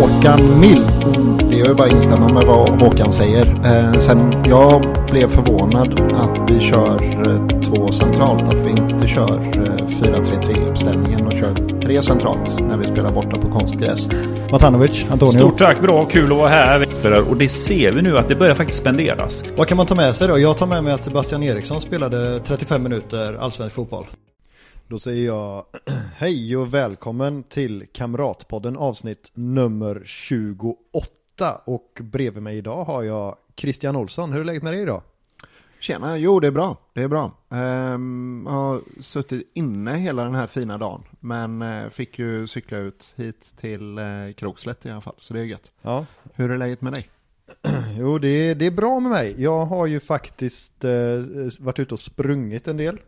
Håkan Mild. Det är ju bara att instämma med vad Håkan säger. Eh, sen jag blev förvånad att vi kör eh, två centralt. Att vi inte kör eh, 4-3-3 uppställningen och kör tre centralt när vi spelar borta på konstgräs. Matanovic, Antonio. Stort tack, bra, kul att vara här. Och det ser vi nu att det börjar faktiskt spenderas. Vad kan man ta med sig då? Jag tar med mig att Sebastian Eriksson spelade 35 minuter allsvensk fotboll. Då säger jag hej och välkommen till Kamratpodden avsnitt nummer 28. Och bredvid mig idag har jag Christian Olsson. Hur är läget med dig idag? Tjena, jo det är bra. Det är bra. Ehm, jag har suttit inne hela den här fina dagen. Men eh, fick ju cykla ut hit till eh, Krokslätt i alla fall. Så det är gött. Ja. Hur är läget med dig? Jo, det är, det är bra med mig. Jag har ju faktiskt eh, varit ute och sprungit en del.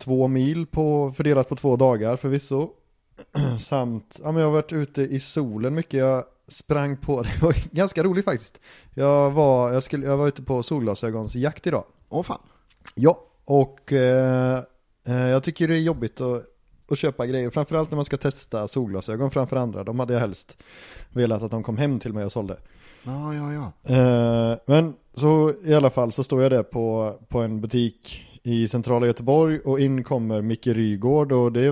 Två mil på, fördelat på två dagar förvisso. Samt, ja men jag har varit ute i solen mycket. Jag sprang på, det var ganska roligt faktiskt. Jag var, jag skulle, jag var ute på solglasögonsjakt idag. Åh fan. Ja, och eh, eh, jag tycker det är jobbigt att, att köpa grejer. Framförallt när man ska testa solglasögon framför andra. De hade jag helst velat att de kom hem till mig och sålde. Ja, ja, ja. Eh, men så i alla fall så står jag där på, på en butik i centrala Göteborg och in kommer Micke Rygård och det är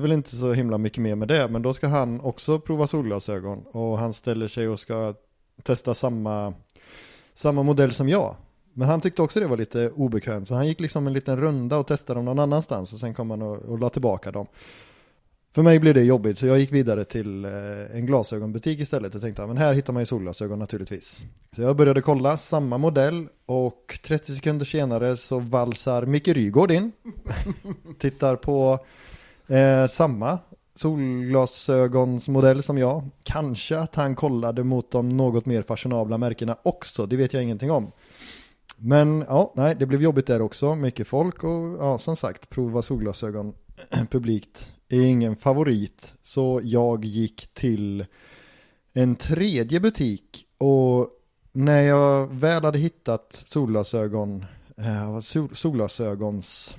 väl inte så himla mycket mer med det men då ska han också prova solglasögon och han ställer sig och ska testa samma, samma modell som jag. Men han tyckte också det var lite obekvämt så han gick liksom en liten runda och testade dem någon annanstans och sen kom han och, och la tillbaka dem. För mig blev det jobbigt så jag gick vidare till eh, en glasögonbutik istället och tänkte att här hittar man ju solglasögon naturligtvis. Så jag började kolla samma modell och 30 sekunder senare så valsar Micke Rygård in. Tittar på eh, samma solglasögonsmodell som jag. Kanske att han kollade mot de något mer fashionabla märkena också, det vet jag ingenting om. Men ja, nej, det blev jobbigt där också. Mycket folk och ja, som sagt, prova solglasögon publikt är ingen favorit. Så jag gick till en tredje butik och när jag väl hade hittat solglasögon, eh, sol, solglasögons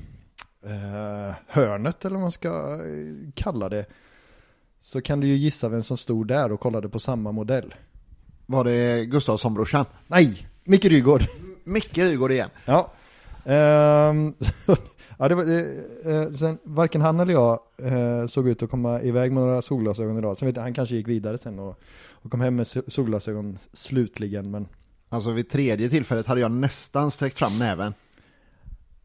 eh, hörnet eller vad man ska eh, kalla det, så kan du ju gissa vem som stod där och kollade på samma modell. Var det Gustavsson-brorsan? Nej, Micke Rygård. Micke Rygård igen. Ja. Ehm, ja, det var, eh, sen, varken han eller jag eh, såg ut att komma iväg med några solglasögon idag. Sen vet jag, han kanske gick vidare sen och, och kom hem med so- solglasögon slutligen. Men Alltså vid tredje tillfället hade jag nästan sträckt fram näven.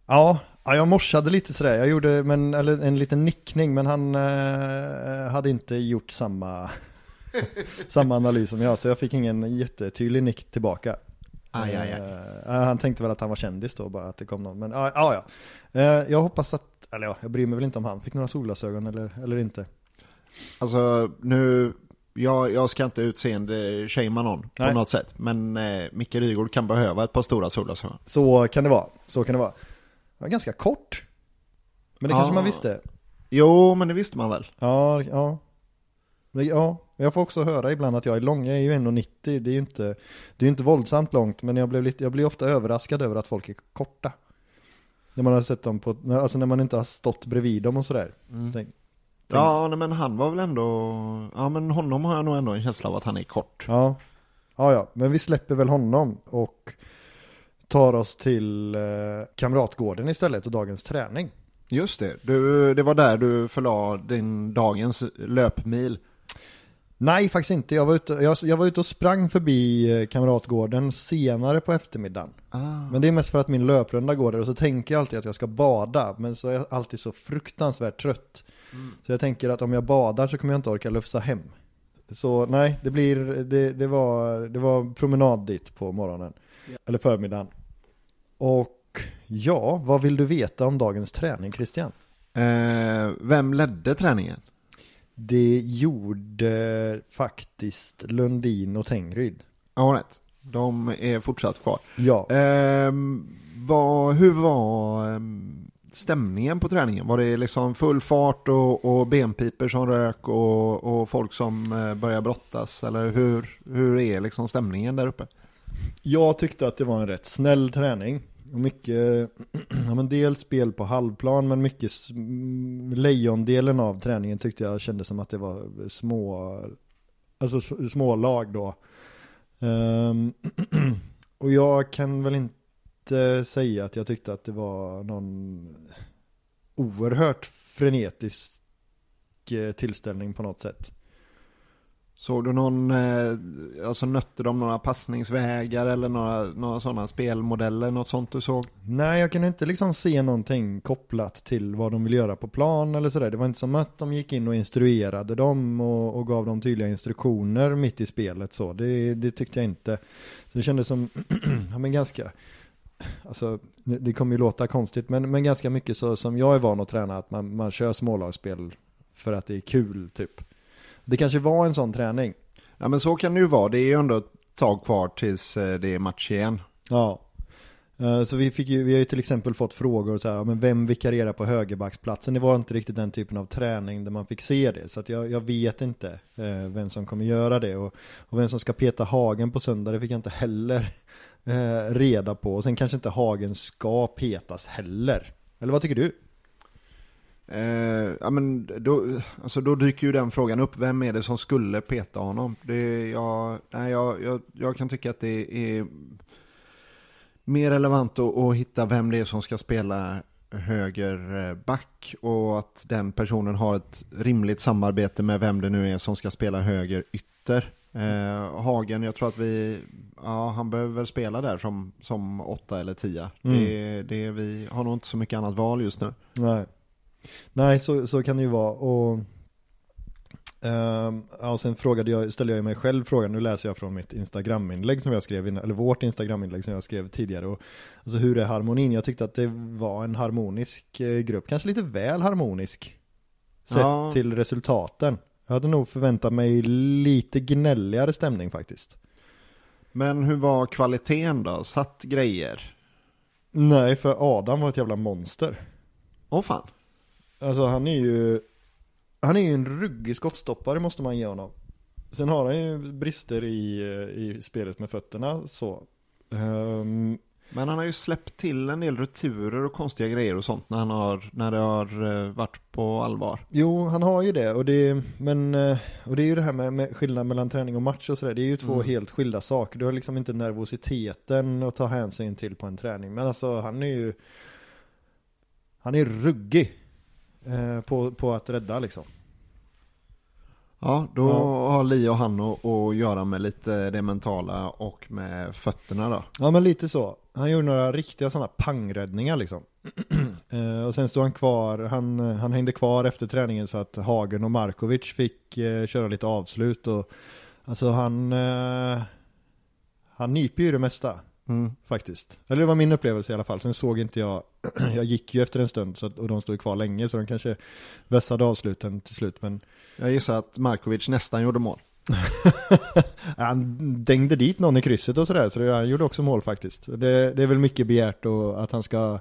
ja, ja, jag morsade lite sådär. Jag gjorde men, eller en liten nickning, men han eh, hade inte gjort samma, samma analys som jag. Så jag fick ingen jättetydlig nick tillbaka. Aj, aj, aj. Eh, han tänkte väl att han var kändis då bara att det kom någon. Men ja, ja. ja. Eh, jag hoppas att, eller ja, jag bryr mig väl inte om han fick några solglasögon eller, eller inte. Alltså nu, jag, jag ska inte utseende shamea någon på Nej. något sätt. Men eh, Micke Rygård kan behöva ett par stora solglasögon. Så kan det vara, så kan det vara. Var ganska kort. Men det Ja. kanske man visste. Jo, men det visste man väl. Ja, ja. Ja, jag får också höra ibland att jag är lång. Jag är ju 1,90. Det är ju inte, det är inte våldsamt långt. Men jag, blev lite, jag blir ofta överraskad över att folk är korta. När man har sett dem på, alltså när man inte har stått bredvid dem och sådär. Så tänk, Ja, nej, men han var väl ändå, ja men honom har jag nog ändå en känsla av att han är kort. Ja. ja, ja, men vi släpper väl honom och tar oss till eh, Kamratgården istället och dagens träning. Just det, du, det var där du förla din dagens löpmil. Nej, faktiskt inte. Jag var ute, jag, jag var ute och sprang förbi eh, Kamratgården senare på eftermiddagen. Ah. Men det är mest för att min löprunda går där och så tänker jag alltid att jag ska bada. Men så är jag alltid så fruktansvärt trött. Så jag tänker att om jag badar så kommer jag inte orka lufsa hem. Så nej, det blir, det, det var, det var promenad dit på morgonen. Eller förmiddagen. Och ja, vad vill du veta om dagens träning Christian? Eh, vem ledde träningen? Det gjorde faktiskt Lundin och Tengryd. Ja, rätt. De är fortsatt kvar. Ja, Ehm, vad, hur var ehm, stämningen på träningen? Var det liksom full fart och, och benpiper som rök och, och folk som eh, började brottas? Eller hur, hur är liksom stämningen där uppe? Jag tyckte att det var en rätt snäll träning. Och mycket, ja men dels spel på halvplan men mycket, mm, lejondelen av träningen tyckte jag kändes som att det var små, Alltså små lag då. Um, och jag kan väl inte säga att jag tyckte att det var någon oerhört frenetisk eh, tillställning på något sätt. Såg du någon, eh, alltså nötte de några passningsvägar eller några, några sådana spelmodeller, något sånt du såg? Nej, jag kan inte liksom se någonting kopplat till vad de vill göra på plan eller sådär. Det var inte som att de gick in och instruerade dem och, och gav dem tydliga instruktioner mitt i spelet så. Det, det tyckte jag inte. Så det kändes som, ja men ganska, alltså det det kommer ju låta konstigt, men, men ganska mycket så som jag är van att träna, att man, man kör smålagsspel för att det är kul typ. Det kanske var en sån träning. Ja men så kan det ju vara, det är ju ändå ett tag kvar tills eh, det är match igen. Ja. Eh, Så vi, fick ju, vi har ju till exempel fått frågor så här, men vem vikarierar på högerbacksplatsen? Det var inte riktigt den typen av träning där man fick se det. Så jag, jag vet inte eh, vem som kommer göra det. Och, och vem som ska peta Hagen på söndag, det fick jag inte heller reda på. Och sen kanske inte Hagen ska petas heller. Eller vad tycker du? Eh, ja men då, alltså då dyker ju den frågan upp, vem är det som skulle peta honom? Det, jag, nej, jag, jag, jag kan tycka att det är mer relevant att, att hitta vem det är som ska spela höger eh, och att den personen har ett rimligt samarbete med vem det nu är som ska spela höger ytter. Eh, Hagen, jag tror att vi, ja han behöver spela där som, som åtta eller tia. Mm. Det, det, vi har nog inte så mycket annat val just nu. Nej, Nej så, så kan det ju vara. Och, ja, och sen frågade jag, ställde jag mig själv frågan, nu läser jag från mitt Instagram-inlägg som jag skrev, eller vårt Instagram-inlägg som jag skrev tidigare. Och, alltså hur är harmonin? Jag tyckte att det var en harmonisk eh, grupp, kanske lite väl harmonisk. Sett Ja. till resultaten. Jag hade nog förväntat mig lite gnälligare stämning faktiskt. Men hur var kvaliteten då? Satt grejer? Nej, för Adam var ett jävla monster. Åh fan. Alltså han är ju Han är ju en ruggig skottstoppare måste man ge honom. Sen har han ju brister i, eh, i spelet med fötterna så. Ehm, Men han har ju släppt till en del returer och konstiga grejer och sånt när, han har, när det har eh, varit på allvar. Jo, han har ju det och det, men, eh, och det är ju det här med, med skillnad mellan träning och match och sådär. Det är ju två Mm. helt skilda saker. Du har liksom inte nervositeten att ta hänsyn till på en träning. Men alltså han är ju Han är ruggig eh, på, på att rädda liksom Ja, då Ja. har Li och han att, göra med lite det mentala och med fötterna då. Ja men lite så. Han gjorde några riktiga sådana pangräddningar liksom. Eh, och sen stod han kvar, han, han hängde kvar efter träningen så att Hagen och Markovic fick eh, köra lite avslut och alltså han eh, han nyper ju det mesta Mm. faktiskt. Eller det var min upplevelse i alla fall. Sen såg inte jag, jag gick ju efter en stund så att, och de stod kvar länge så de kanske vässade avsluten till slut men Jag gissar att Markovic nästan gjorde mål. Han dängde dit någon i krysset och sådär, så det, han gjorde också mål faktiskt. Det, det är väl mycket begärt då att han ska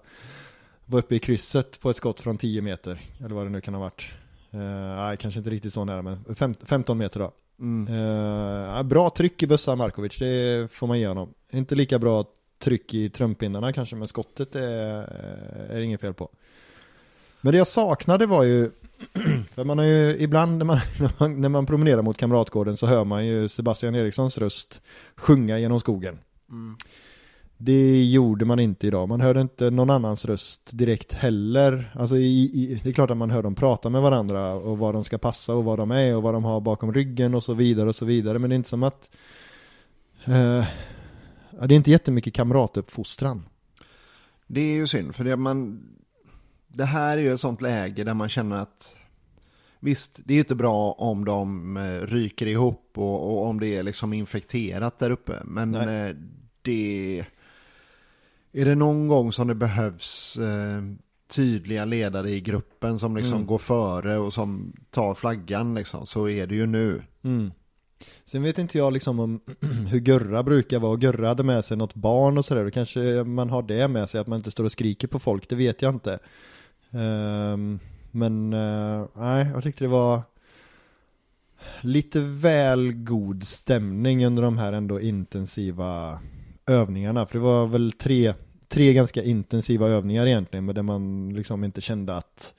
vara uppe i krysset på ett skott från 10 meter, eller vad det nu kan ha varit. Uh, nej, kanske inte riktigt så nära, men fem, 15 meter då. Mm. Eh, bra tryck i bössan Markovic, det får man ge honom. Inte lika bra tryck i trumpinnarna kanske, men skottet är, är inget fel på. Men det jag saknade var ju, för man har ju ibland när man, när man, när man promenerar mot Kamratgården så hör man ju Sebastian Erikssons röst sjunga genom skogen. Mm. Det gjorde man inte idag. Man hörde inte någon annans röst direkt heller. Alltså i, i, det är klart att man hör dem prata med varandra och vad de ska passa och vad de är och vad de har bakom ryggen och så vidare och så vidare. Men det är inte som att eh, ja, det är inte jättemycket kamratuppfostran. Det är ju synd, för det, man, det här är ju ett sånt läge där man känner att Visst, det är ju inte bra om de eh, ryker ihop och, och om det är liksom infekterat där uppe. Men Nej. eh, det... Är det någon gång som det behövs eh, tydliga ledare i gruppen som liksom Mm. går före och som tar flaggan liksom, så är det ju nu. Mm. Sen vet inte jag liksom om hur Gurra brukar vara. Gurra hade med sig något barn och sådär. Då kanske man har det med sig, att man inte står och skriker på folk. Det vet jag inte. Ehm, men eh, nej, jag tyckte det var lite väl god stämning under de här ändå intensiva övningarna. För det var väl tre, tre ganska intensiva övningar egentligen. Men där man liksom inte kände att,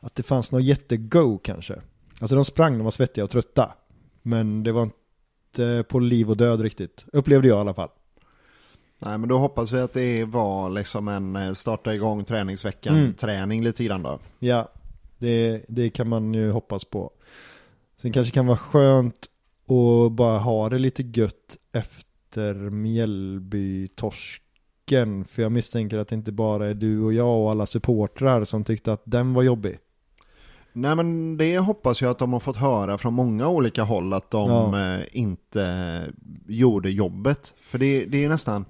att det fanns något jättego kanske. Alltså de sprang, de var svettiga och trötta. Men det var inte på liv och död riktigt. Upplevde jag i alla fall. Nej men då hoppas vi att det var liksom en eh, starta igång träningsveckan, Mm. träning lite grann då. Ja, det, det kan man ju hoppas på. Sen kanske kan vara skönt att bara ha det lite gött efter Mjällby-torsken. För jag misstänker att det inte bara är du och jag och alla supportrar som tyckte att den var jobbig. Nej men det hoppas jag att de har fått höra från många olika håll att de Ja. eh, inte gjorde jobbet. För det, det är nästan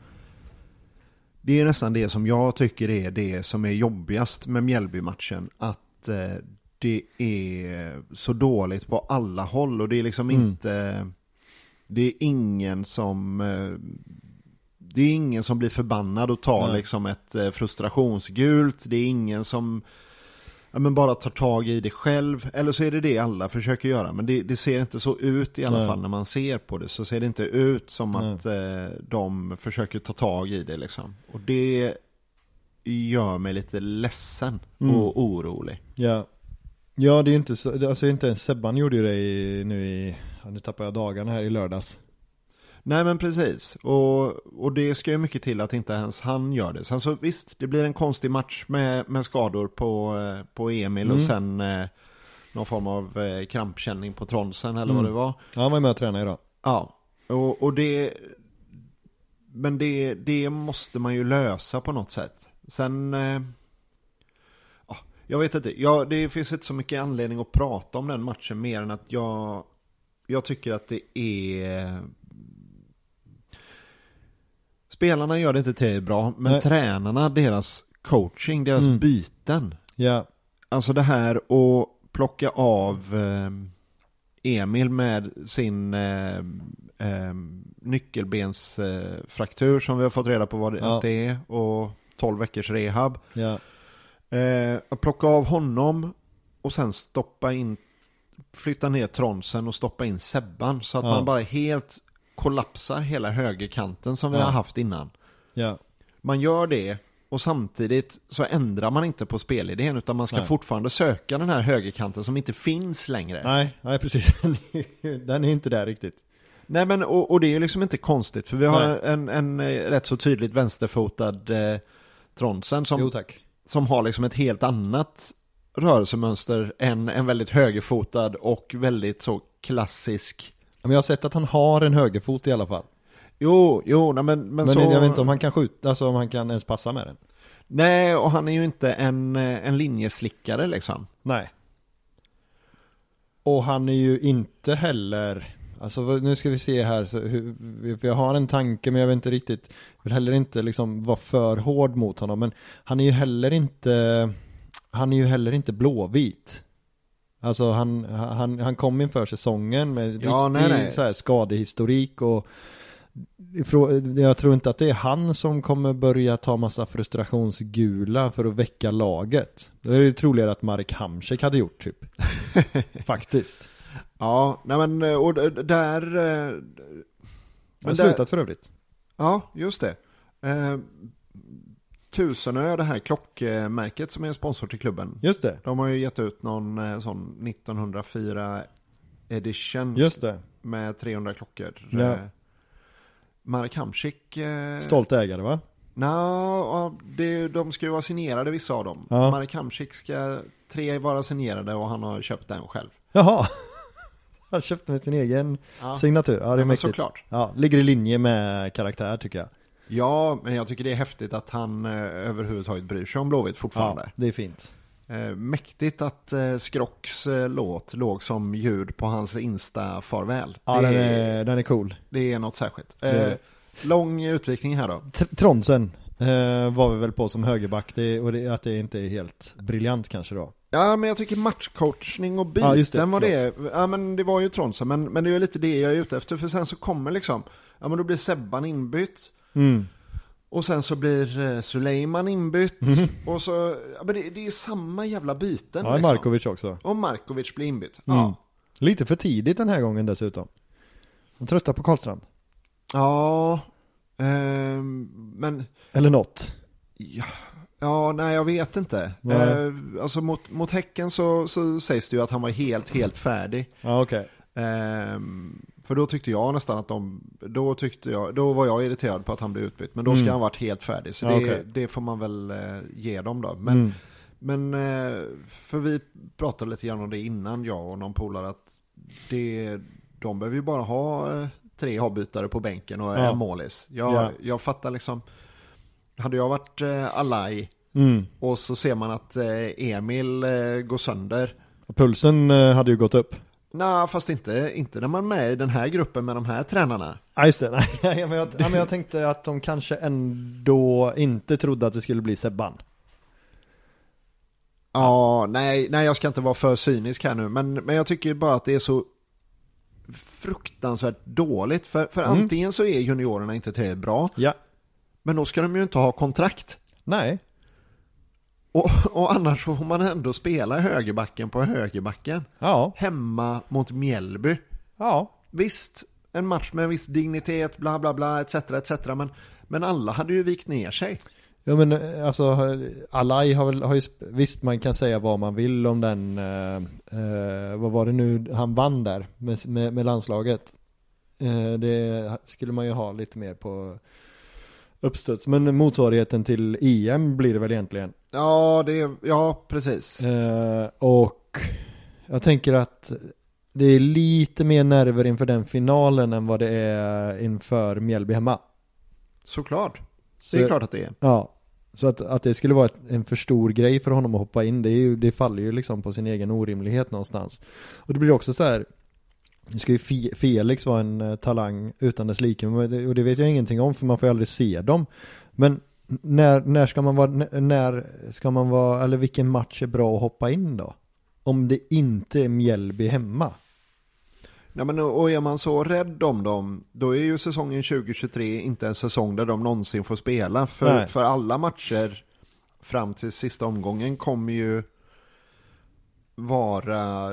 det är nästan det som jag tycker är det som är jobbigast med Mjällby-matchen. Att eh, det är så dåligt på alla håll och det är liksom Mm. inte det är ingen som eh, det är ingen som blir förbannad och tar Nej. liksom ett frustrationsgult. Det är ingen som ja, men bara tar tag i det själv. Eller så är det det alla försöker göra. Men det, det ser inte så ut i alla Nej. fall när man ser på det. Så ser det inte ut som Nej. att eh, de försöker ta tag i det liksom. Och det gör mig lite ledsen Mm. och orolig. Ja. Ja, det är inte så, alltså inte ens Sebban gjorde ju det i, nu i, nu tappar jag dagarna här i lördags. Nej men precis, och, och det ska ju mycket till att inte ens han gör det. Sen så visst, det blir en konstig match med, med skador på, eh, på Emil och Mm. sen eh, någon form av eh, krampkänning på tronsen eller vad Mm. det var. Ja, han var ju med och tränade idag. Ja, och, och det... Men det, det måste man ju lösa på något sätt. Sen... Eh, ja, jag vet inte, ja, det finns inte så mycket anledning att prata om den matchen mer än att jag... Jag tycker att det är... Spelarna gör det inte tillräckligt bra, men Nej. tränarna, deras coaching, deras Mm. byten. Ja, Alltså det här att plocka av eh, Emil med sin eh, eh, nyckelbensfraktur som vi har fått reda på vad det, Ja. det är och 12 veckors rehab. ja, Eh, att plocka av honom och sen stoppa in, flytta ner Tronsen och stoppa in Sebban så att Ja. man bara helt kollapsar hela högerkanten som vi Ja. har haft innan. ja, Man gör det och samtidigt så ändrar man inte på spelidén utan man ska Nej. fortfarande söka den här högerkanten som inte finns längre. nej, nej precis. Den är inte där riktigt. Nej men och, och det är ju liksom inte konstigt för vi har Nej. en, en eh, rätt så tydligt vänsterfotad eh, Tronsen som, Jo som har liksom ett helt annat rörelsemönster än en väldigt högerfotad och väldigt så klassisk Men jag har sett att han har en högerfot i alla fall. Jo, jo, nej, men, men, Men så... jag vet inte om han kan skjuta, alltså om han kan ens passa med den. Nej, och han är ju inte en, eh, en linjeslickare liksom. Nej. Och han är ju inte heller, alltså nu ska vi se här, så hur, jag har en tanke men jag vet inte riktigt, vill heller inte liksom vara för hård mot honom, men han är ju heller inte, han är ju heller inte blåvit. Alltså han, han, han kom inför säsongen med Ja, riktig nej, nej. Så här skadehistorik och jag tror inte att det är han som kommer börja ta massa frustrationsgula för att väcka laget. Det är ju troligare att Marek Hamsik hade gjort typ. Faktiskt. Ja, nej men eh, och där... eh, Men slutat för övrigt. ja, just det. Tusenö, det här klockmärket som är en sponsor till klubben. Just det. De har ju gett ut någon eh, sån 1904 edition Just det. med 300 klockor. Ja. Eh, Marek Hamsik... Eh, Stolt ägare va? Nja, det, de ska ju vara signerade vissa av dem. Ja. Marek Hamsik ska tre vara signerade och han har köpt den själv. Jaha. Han köpte med sin egen Ja. signatur. Ja, det är men mäktigt. såklart. Ja, ligger i linje med karaktär tycker jag. Ja, men jag tycker det är häftigt att han eh, överhuvudtaget bryr sig om Blåvitt fortfarande. Ja, det är fint. Eh, mäktigt att eh, Skrocks eh, låt låg som ljud på hans Insta-farväl. Ja, det, den är, är, den är cool. det är något särskilt. Det Eh, lång utvikning här då. Tr- Tronsen eh, var vi väl på som högerback det, och det, att det inte är helt briljant kanske då. Ja, men jag tycker matchcoachning och byten Ja, just det, var det. Ja, men det var ju Tronsen, men, men det är lite det jag är ute efter. För sen så kommer liksom, ja men då blir Sebban inbytt. Mm. Och sen så blir eh, Suleiman inbytt. Och så, ja men det, det är samma jävla byten Ja, liksom. Markovic också. Och Markovic blir inbytt. Mm. Ja. Lite för tidigt den här gången dessutom. De tröttar på Karlstrand. Ja, ehm, men Eller något. ja, ja, nej jag vet inte. Eh, alltså mot, mot Häcken så, så sägs det ju att han var helt, helt färdig. Ja, okej. Ehm, för då tyckte jag nästan att de, då tyckte jag, då var jag irriterad på att han blev utbytt. Men då ska Mm. han varit helt färdig. Så det, okej. det får man väl eh, ge dem då. Men, Mm. men eh, för vi pratade lite grann om det innan, jag och någon polare, att det, de behöver ju bara ha eh, tre avbytare på bänken och Ja. en målis. Jag, Ja. jag fattar liksom, hade jag varit Alai Mm. och så ser man att Emil går sönder. Pulsen hade ju gått upp. Nej, fast inte, inte när man är med i den här gruppen med de här tränarna. Ja just det, nej, men jag, ja, men jag tänkte att de kanske ändå inte trodde att det skulle bli Sebban. Ja, nej, nej, jag ska inte vara för cynisk här nu, men, men jag tycker bara att det är så fruktansvärt dåligt. För, för Mm. antingen så är juniorerna inte tillräckligt bra, Ja. men då ska de ju inte ha kontrakt. Nej. Och, och annars får man ändå spela högerbacken på högerbacken. Ja. Hemma mot Mjällby. Ja. Visst, en match med en viss dignitet, bla bla bla, etc. etc. Men, men alla hade ju vikt ner sig. Ja men eh, alltså, Alai har väl, har ju, visst man kan säga vad man vill om den, eh, eh, vad var det nu han vann där med, med, med landslaget. Eh, det skulle man ju ha lite mer på uppstuds. Men motsvarigheten till EM blir det väl egentligen. Ja, det, ja precis. Eh, och jag tänker att det är lite mer nerver inför den finalen än vad det är inför Mjällby hemma. Såklart. Så- Det är klart att det är. Ja, så att, att det skulle vara ett, en för stor grej för honom att hoppa in, det, är ju, det faller ju liksom på sin egen orimlighet någonstans. Och det blir också så här, nu ska ju Fe- Felix vara en eh, talang utan dess like, och det vet jag ingenting om för man får ju aldrig se dem. Men när, när ska man vara, när- när ska man vara, eller vilken match är bra att hoppa in då? Om det inte är Mjällby hemma. Nej, men, och är man så rädd om dem, då är ju säsongen 2023 inte en säsong där de någonsin får spela. För, Nej. för alla matcher fram till sista omgången kommer ju vara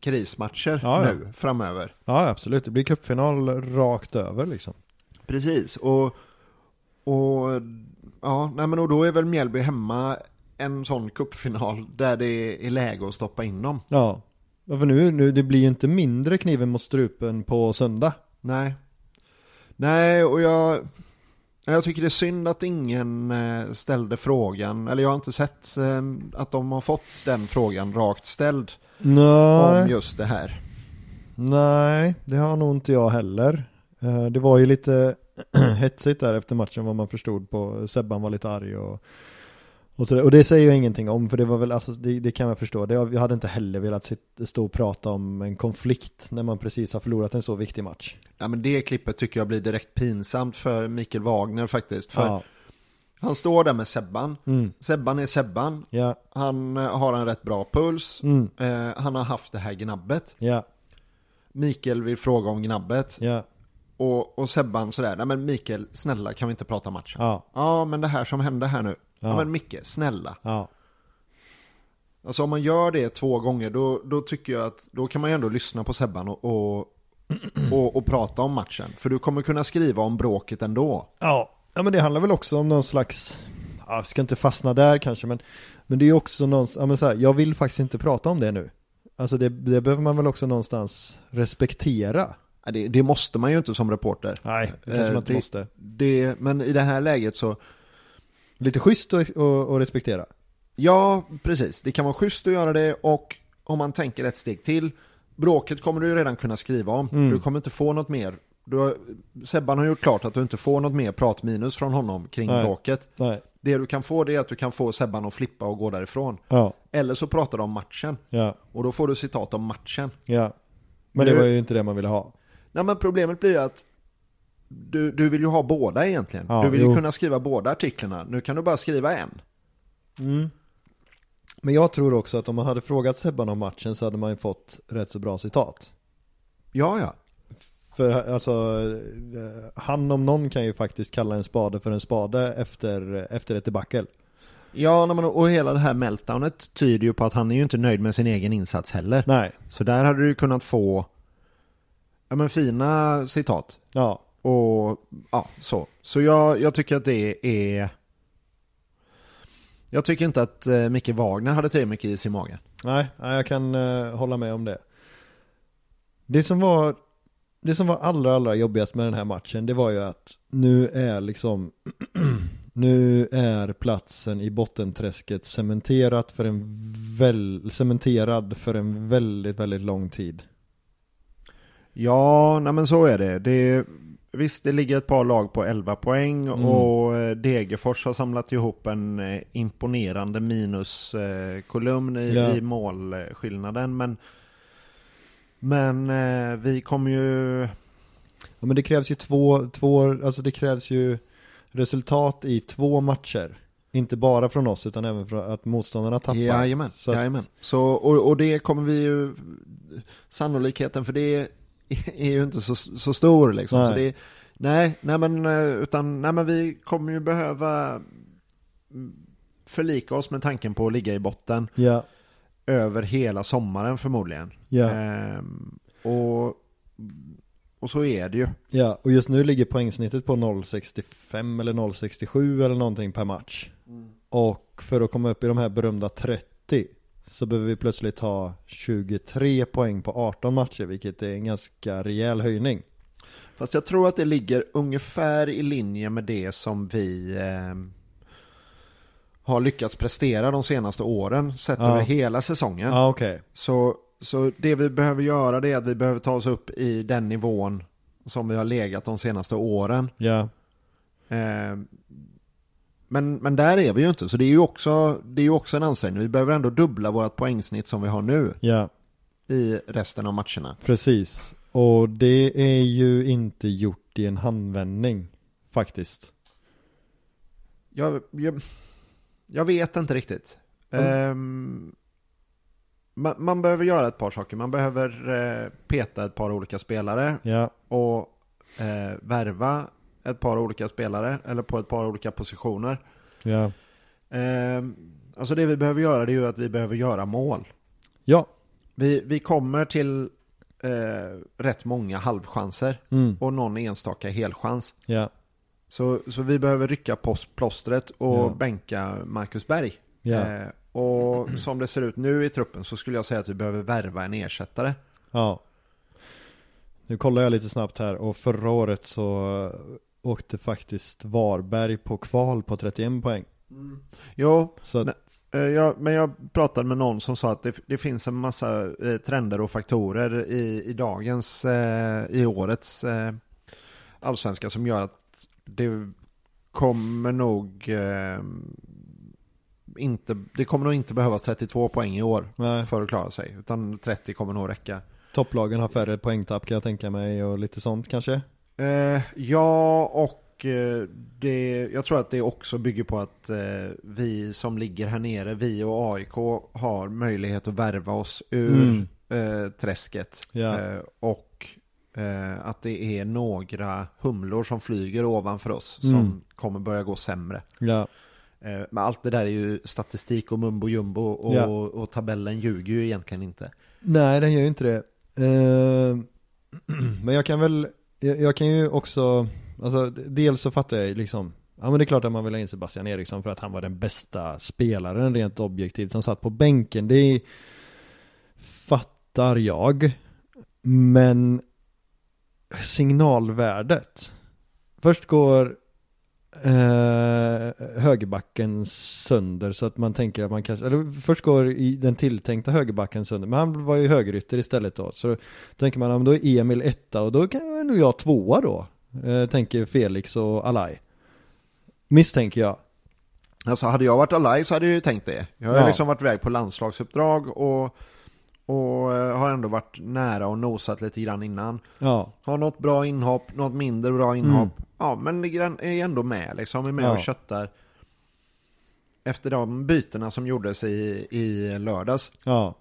krismatcher Ja, ja. nu framöver. Ja, absolut. Det blir cupfinal rakt över liksom. Precis, och, och, ja, nej, men och då är väl Mjällby hemma en sån kuppfinal där det är läge att stoppa in dem. Ja. Ja, för nu, nu, det blir ju inte mindre kniven mot strupen på söndag. Nej. Nej, och jag, jag tycker det är synd att ingen eh, ställde frågan, eller jag har inte sett eh, att de har fått den frågan rakt ställd om Nej, just det här. nej, det har nog inte jag heller. Eh, Det var ju lite hetsigt där efter matchen vad man förstod på, Sebban var lite arg och och, så och det säger jag ingenting om för det var väl, alltså det, det kan jag förstå. Det, jag hade inte heller velat stå och prata om en konflikt när man precis har förlorat en så viktig match. Ja, men det klippet tycker jag blir direkt pinsamt för Mikael Wagner faktiskt. För Ja, han står där med Sebban. mm, Sebban är Sebban. ja, Han eh, har en rätt bra puls. mm, Eh, han har haft det här gnabbet. ja, Mikael vill fråga om gnabbet. ja, Och, och Sebban sådär, nej men Mikael, snälla kan vi inte prata matchen? ja, Ja, men det här som hände här nu. Ja, Ja. men Micke, snälla. ja, Alltså om man gör det två gånger, då, då tycker jag att då kan man ju ändå lyssna på Sebban och, och, och, och prata om matchen. För du kommer kunna skriva om bråket ändå. Ja, ja men det handlar väl också om någon slags, ja, jag ska inte fastna där kanske, men, men det är också någon, ja men så här, jag vill faktiskt inte prata om det nu. Alltså det, det behöver man väl också någonstans respektera. Det, det måste man ju inte som reporter. Nej, det kanske man inte det- måste. Det, men i det här läget så, Lite schysst att respektera. ja precis, det kan vara schysst att göra det och om man tänker ett steg till, bråket kommer du ju redan kunna skriva om. Mm. Du kommer inte få något mer. Du har, Sebban har gjort klart att du inte får något mer pratminus från honom kring Nej. bråket. Nej, Det du kan få det är att du kan få Sebban att flippa och gå därifrån. ja, Eller så pratar du om matchen. ja, Och då får du citat om matchen. ja. Men det var ju inte det man ville ha. Nej men problemet blir ju att du, du vill ju ha båda egentligen. Ja, du vill ju jo. kunna skriva båda artiklarna. Nu kan du bara skriva en. Mm. Men jag tror också att om man hade frågat Sebban om matchen så hade man ju fått rätt så bra citat. Ja, ja. För alltså, eh, han om någon kan ju faktiskt kalla en spade för en spade efter, efter ett debacle. Ja, och hela det här meltdownet tyder ju på att han är ju inte nöjd med sin egen insats heller. Nej, Så där hade du ju kunnat få ja, men fina citat. ja, Och ja, så. Så jag, jag tycker att det är... Jag tycker inte att eh, Micke Wagner hade tillräckligt mycket is i magen. nej, nej jag kan eh, hålla med om det. Det som var det som var allra, allra jobbigast med den här matchen, det var ju att nu är liksom Nu är platsen i bottenträsket cementerat för en väl, cementerad för en väldigt, väldigt lång tid. Ja, nej men så är det. det visst, det ligger ett par lag på 11 poäng Mm. och eh, Degerfors har samlat ihop en eh, imponerande minuskolumn i, Ja. i målskillnaden. Men, men eh, vi kommer ju... Ja, men det krävs ju två, två, alltså det krävs ju resultat i två matcher. Inte bara från oss utan även från att motståndarna tappar. Jajamän, Så att- jajamän. Så, och, och det kommer vi ju... Sannolikheten för det är ju inte så, så stor liksom. Nej. Så det, nej, nej men, eh, utan, nej men vi kommer ju behöva mm, förlika oss med tanken på att ligga i botten Ja, över hela sommaren förmodligen. ja, Ehm, och, och så är det ju. ja. Och just nu ligger poängsnittet på 0,65 eller 0,67 eller någonting per match. Och för att komma upp i de här berömda 30 så behöver vi plötsligt ha 23 poäng på 18 matcher, vilket är en ganska rejäl höjning. Fast jag tror att det ligger ungefär i linje med det som vi ehm, har lyckats prestera de senaste åren sett Ja. över hela säsongen. Ja, okej. Så, så det vi behöver göra det är att vi behöver ta oss upp i den nivån som vi har legat de senaste åren. Ja, Ehm, men, men där är vi ju inte, så det är ju också, det är ju också en ansträngning. Vi behöver ändå dubbla vårt poängsnitt som vi har nu ja, i resten av matcherna. precis. Och det är ju inte gjort i en handvändning, faktiskt. Jag, jag, jag vet inte riktigt. Alltså- Ehm, man, man behöver göra ett par saker. Man behöver eh, peta ett par olika spelare Ja, och eh, värva ett par olika spelare eller på ett par olika positioner. ja, Ehm, alltså det vi behöver göra det är ju att vi behöver göra mål. ja, Vi, vi kommer till eh, rätt många halvchanser mm, och någon enstaka helchans. ja, Så, så vi behöver rycka på plåstret och Ja. bänka Marcus Berg. ja, Eh, och som det ser ut nu i truppen så skulle jag säga att vi behöver värva en ersättare. ja. Nu kollar jag lite snabbt här och förra året så åkte faktiskt Varberg på kval på 31 poäng. Jo, Så att, eh, jag, men jag pratade med någon som sa att det, det finns en massa eh, trender och faktorer i, i dagens, eh, i årets eh, allsvenska som gör att det kommer nog eh, inte, det kommer nog inte behövas 32 poäng i år nej, för att klara sig, utan 30 kommer nog räcka. topplagen har färre poängtapp kan jag tänka mig och lite sånt kanske. Eh, ja, och eh, det, jag tror att det också bygger på att eh, vi som ligger här nere, vi och AIK, har möjlighet att värva oss ur Mm. eh, träsket. Eh, och eh, att det är några humlor som flyger ovanför oss som Mm. kommer börja gå sämre. Eh, men allt det där är ju statistik och mumbo jumbo och, Ja. och tabellen ljuger ju egentligen inte. nej den gör ju inte det. Eh, men jag kan väl, jag, jag kan ju också, alltså dels så fattar jag ju liksom Ja men det är klart att man vill ha in Sebastian Eriksson för att han var den bästa spelaren rent objektivt som satt på bänken. Det fattar jag. Men signalvärdet. Först går eh, högerbacken sönder så att man tänker att man kanske, eller först går i den tilltänkta högerbacken sönder, men han var ju högerytter istället då. Så då tänker man, ja, men då är Emil etta och då kan nog jag tvåa då. Eh, tänker Felix och Alai. Misstänker jag. Alltså hade jag varit Alai så hade jag ju tänkt det. Jag har Ja. liksom varit iväg på landslagsuppdrag och, och eh, har ändå varit nära och nosat lite grann innan. Ja, Har något bra inhopp, något mindre bra inhopp. Ja, men ligger är ändå med liksom, är med Ja. och köttar. Efter de bytena som gjordes i, i lördags. ja.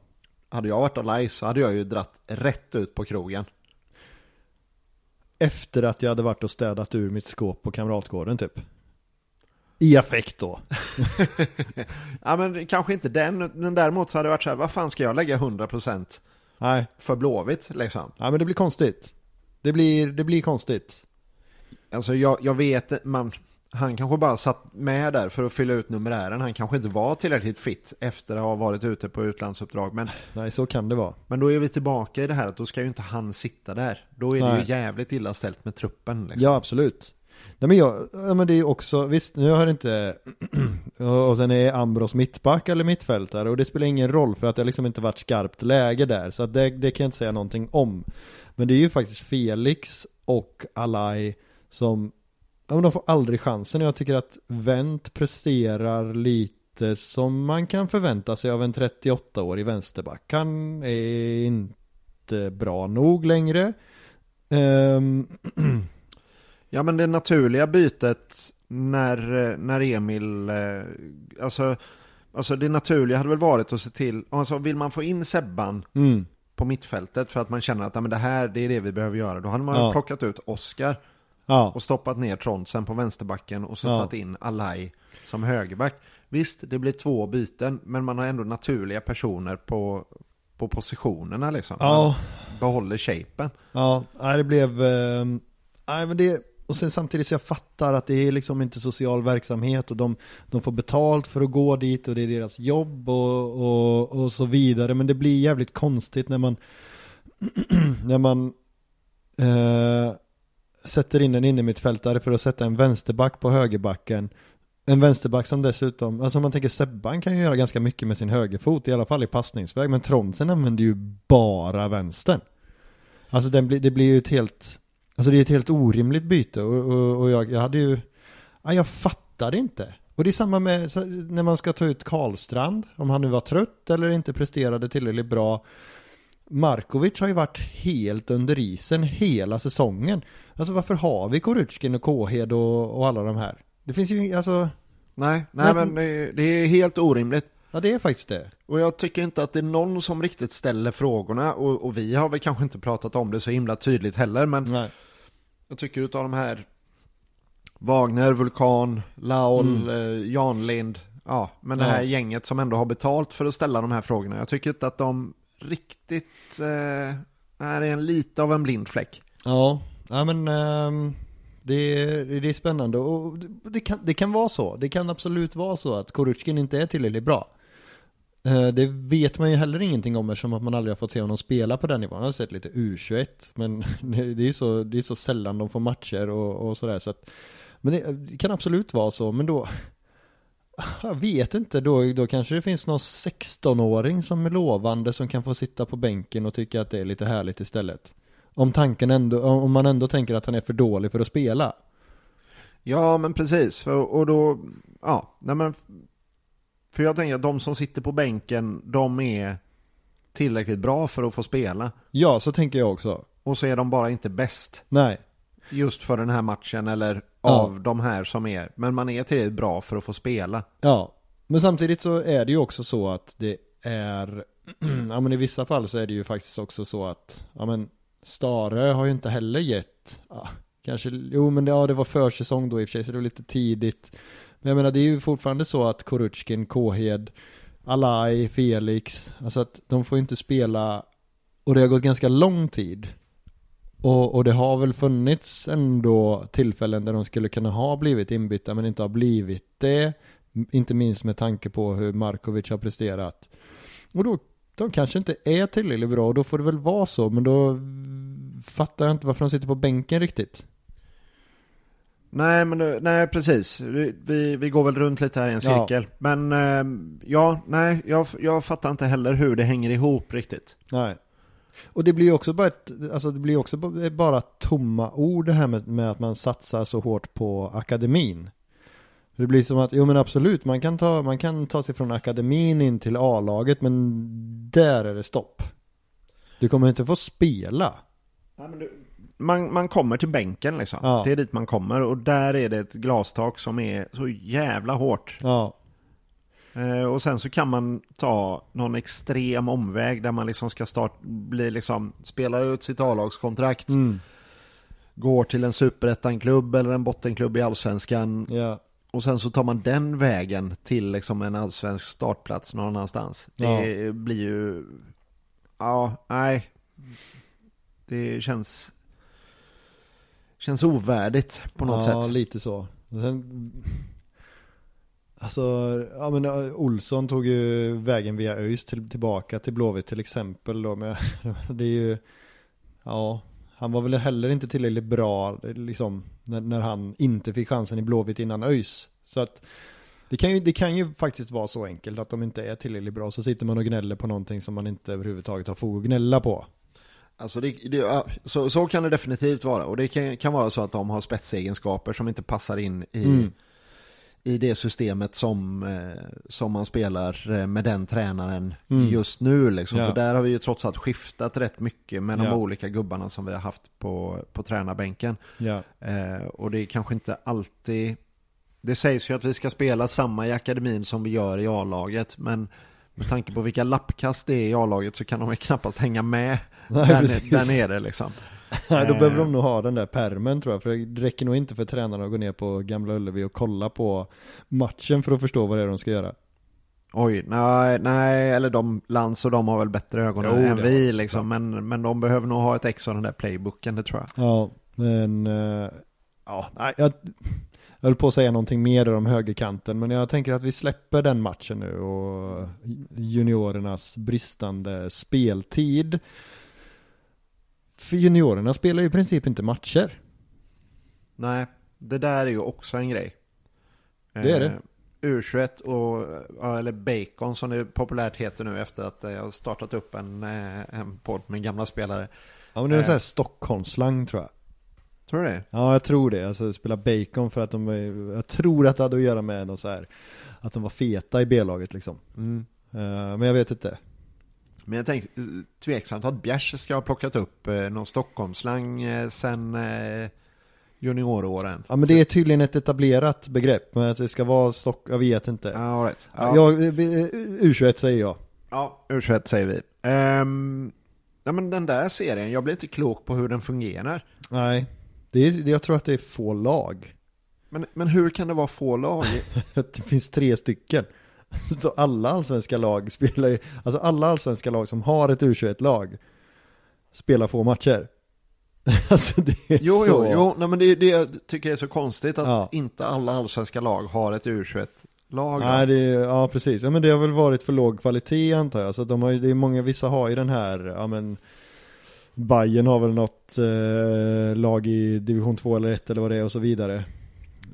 Hade jag varit Alai så hade jag ju dratt rätt ut på krogen. Efter att jag hade varit och städat ur mitt skåp på Kamratgården typ. I affekt då. Ja men kanske inte den, men däremot så hade det varit så här, vad fan ska jag lägga 100% Nej, för Blåvitt liksom? ja, men det blir konstigt. Det blir, det blir konstigt. Alltså jag, jag vet, man, Han kanske bara satt med där för att fylla ut numerären. Han kanske inte var tillräckligt fit efter att ha varit ute på utlandsuppdrag. Men, Nej, så kan det vara. men då är vi tillbaka i det här att då ska ju inte han sitta där. Då är det Nej. ju jävligt illa ställt med truppen. Liksom. Ja, absolut. Nej men jag, ja, men det är också, visst nu har inte, och sen är Ambros mittback eller mittfältare och det spelar ingen roll för att det har liksom inte varit skarpt läge där så det, det kan jag inte säga någonting om. Men det är ju faktiskt Felix och Alai som, ja men de får aldrig chansen jag tycker att Wendt presterar lite som man kan förvänta sig av en 38-årig vänsterback. Han är inte bra nog längre. Ehm, Ja men det naturliga bytet när, när Emil, eh, alltså, alltså det naturliga hade väl varit att se till, alltså vill man få in Sebban mm. på mittfältet för att man känner att ja, men det här det är det vi behöver göra, då hade man Ja. plockat ut Oscar Ja. och stoppat ner Trondsen på vänsterbacken och så Ja. tagit in Alai som högerback. Visst, det blir två byten, men man har ändå naturliga personer på, på positionerna liksom. Ja. Man behåller shapen. Ja, nej, det blev, eh, nej men det, och sen samtidigt så jag fattar att det är liksom inte social verksamhet och de, de får betalt för att gå dit och det är deras jobb och, och, och så vidare. Men det blir jävligt konstigt när man, när man eh, sätter in en innermittfältare för att sätta en vänsterback på högerbacken. En vänsterback som dessutom, alltså om man tänker Sebban kan ju göra ganska mycket med sin högerfot, i alla fall i passningsväg, men Tronsen använder ju bara vänstern. Alltså den blir, det blir ju ett helt, alltså det är ett helt orimligt byte och, och, och jag, jag hade ju, ja, jag fattade inte. Och det är samma med när man ska ta ut Karlstrand, om han nu var trött eller inte presterade tillräckligt bra. Markovic har ju varit helt under isen hela säsongen. Alltså varför har vi Korutskin och Kåhed och, och alla de här? Det finns ju, alltså, Nej, nej Men- men det, är helt orimligt. ja det är faktiskt det. Och jag tycker inte att det är någon som riktigt ställer frågorna och, och vi har väl kanske inte pratat om det så himla tydligt heller men Nej. jag tycker utav de här Wagner, Vulkan, Laol, Mm. eh, Janlind Ja, men det Ja. här gänget som ändå har betalt för att ställa de här frågorna Jag tycker inte att de riktigt eh, är en lite av en blind fläck Ja, ja men eh, det, är, det är spännande och det, det, kan, det kan vara så. Det kan absolut vara så att Korutskin inte är tillräckligt bra. Eh, Det vet man ju heller ingenting om eftersom att man aldrig har fått se honom spela på den nivån. Han har sett lite U21 men det det är ju så, det är så sällan de får matcher och, och sådär så att Men det, det kan absolut vara så men då jag vet inte, då, då kanske det finns någon 16-åring som är lovande som kan få sitta på bänken och tycka att det är lite härligt istället. Om tanken ändå, om man ändå tänker att han är för dålig för att spela. Ja men precis, för, och då, ja, nej men För jag tänker att de som sitter på bänken, de är tillräckligt bra för att få spela Ja, så tänker jag också. Och så är de bara inte bäst Nej. just för den här matchen eller Ja. av de här som är. Men man är tillräckligt bra för att få spela. Ja. Men samtidigt så är det ju också så att det är, ja men i vissa fall så är det ju faktiskt också så att, ja men Stare har ju inte heller gett, ja, kanske, jo men det, ja, det var försäsong då i och för sig så det var lite tidigt. Men jag menar det är ju fortfarande så att Korutskin, Kåhed, Alai, Felix, alltså att de får inte spela, och det har gått ganska lång tid. Och, och det har väl funnits ändå tillfällen där de skulle kunna ha blivit inbytta men inte har blivit det. Inte minst med tanke på hur Markovic har presterat. Och då, de kanske inte är tillräckligt bra och då får det väl vara så men då fattar jag inte varför de sitter på bänken riktigt. Nej, men det- nej precis. Vi, vi går väl runt lite här i en Ja. cirkel. Men eh, ja, nej, jag, jag fattar inte heller hur det hänger ihop riktigt. Nej. Och det blir ju också bara ett, alltså det blir också ba- bara tomma ord det här med, med att man satsar så hårt på akademin. Det blir som att, jo men absolut, man kan ta, man kan ta sig från akademin in till A-laget men där är det stopp. Du kommer inte få spela. Man, man kommer till bänken liksom. Ja. Det är dit man kommer och där är det ett glastak som är så jävla hårt. Ja, och sen så kan man ta någon extrem omväg där man liksom ska start, bli liksom, spelar ut sitt A-lagskontrakt, mm. går till en superettan-klubb eller en bottenklubb i allsvenskan ja, och sen så tar man den vägen till liksom en allsvensk startplats någon annanstans. Det blir ju, ja, nej, det känns, känns ovärdigt på något ja sätt. lite så. Sen, alltså, ja men äh, Olsson tog ju vägen via ÖIS till, tillbaka till Blåvitt till exempel då. Men det är ju, ja, han var väl heller inte tillräckligt bra liksom när, när han inte fick chansen i Blåvitt innan ÖIS. Så att det kan, ju, det kan ju faktiskt vara så enkelt att de inte är tillräckligt bra. Så sitter man och gnäller på någonting som man inte överhuvudtaget har fog att gnälla på. Alltså det, det, så, så kan det definitivt vara. Och det kan, kan vara så att de har spetsegenskaper som inte passar in i, Mm. I det systemet som, eh, som man spelar eh, med den tränaren Mm. just nu. Liksom. Ja. För där har vi ju trots allt skiftat rätt mycket med de Ja. olika gubbarna som vi har haft på, på tränarbänken. Ja. Eh, och det är kanske inte alltid... Det sägs ju att vi ska spela samma i akademin som vi gör i A-laget. Men med tanke på vilka lappkast det är i A-laget så kan de ju knappast hänga med Nej, där, precis. där nere liksom. Nej, då Eh. behöver de nog ha den där permen tror jag. För det räcker nog inte för tränarna att gå ner på Gamla Ullevi och kolla på matchen för att förstå vad det är de ska göra. Oj, nej, nej, eller de, Lans och de har väl bättre ögon Jo, än vi liksom. Men, men de behöver nog ha ett ex av den där playbooken, det tror jag. Ja, men eh, ja, nej, jag, jag höll på att säga någonting mer om högerkanten, men jag tänker att vi släpper den matchen nu och juniorernas bristande speltid. För juniorerna spelar ju i princip inte matcher. Nej, det där är ju också en grej. Det är det. Eh, U21 och, eller Bacon som det populärt heter nu efter att jag har startat upp en, eh, en podd med gamla spelare. Ja men det är Eh. så här Stockholmsslang tror jag. Tror du det? Ja jag tror det, alltså spela bacon för att de, jag tror att det hade att göra med något så här, att de var feta i B-laget liksom. Mm. Eh, men jag vet inte. Men jag tänkte, eh, tveksamt att Bjärs ska ha plockat upp eh, någon Stockholmsslang eh, sen junioråren. Ja men det är tydligen ett etablerat begrepp, men att det ska vara Stock, jag vet inte. All right. Ja. Jag, eh, U21 säger jag. Ja, U21 säger vi. Um, ja, men den där serien, jag blir inte klok på hur den fungerar. Nej, det är, jag tror att det är få lag. Men, men hur kan det vara få lag? Det finns tre stycken. Så alla allsvenska lag spelar ju, alltså alla allsvenska lag som har ett U21-lag spelar få matcher. Alltså det är Jo, så. jo, jo, nej, men det, det jag tycker jag är så konstigt att Ja. inte alla allsvenska lag har ett U21-lag. Nej, det ja precis. Ja men det har väl varit för låg kvalitet antar jag. Så de har det är många, vissa har ju den här, ja men Bayern har väl något eh, lag i division 2 eller 1 eller vad det är och så vidare.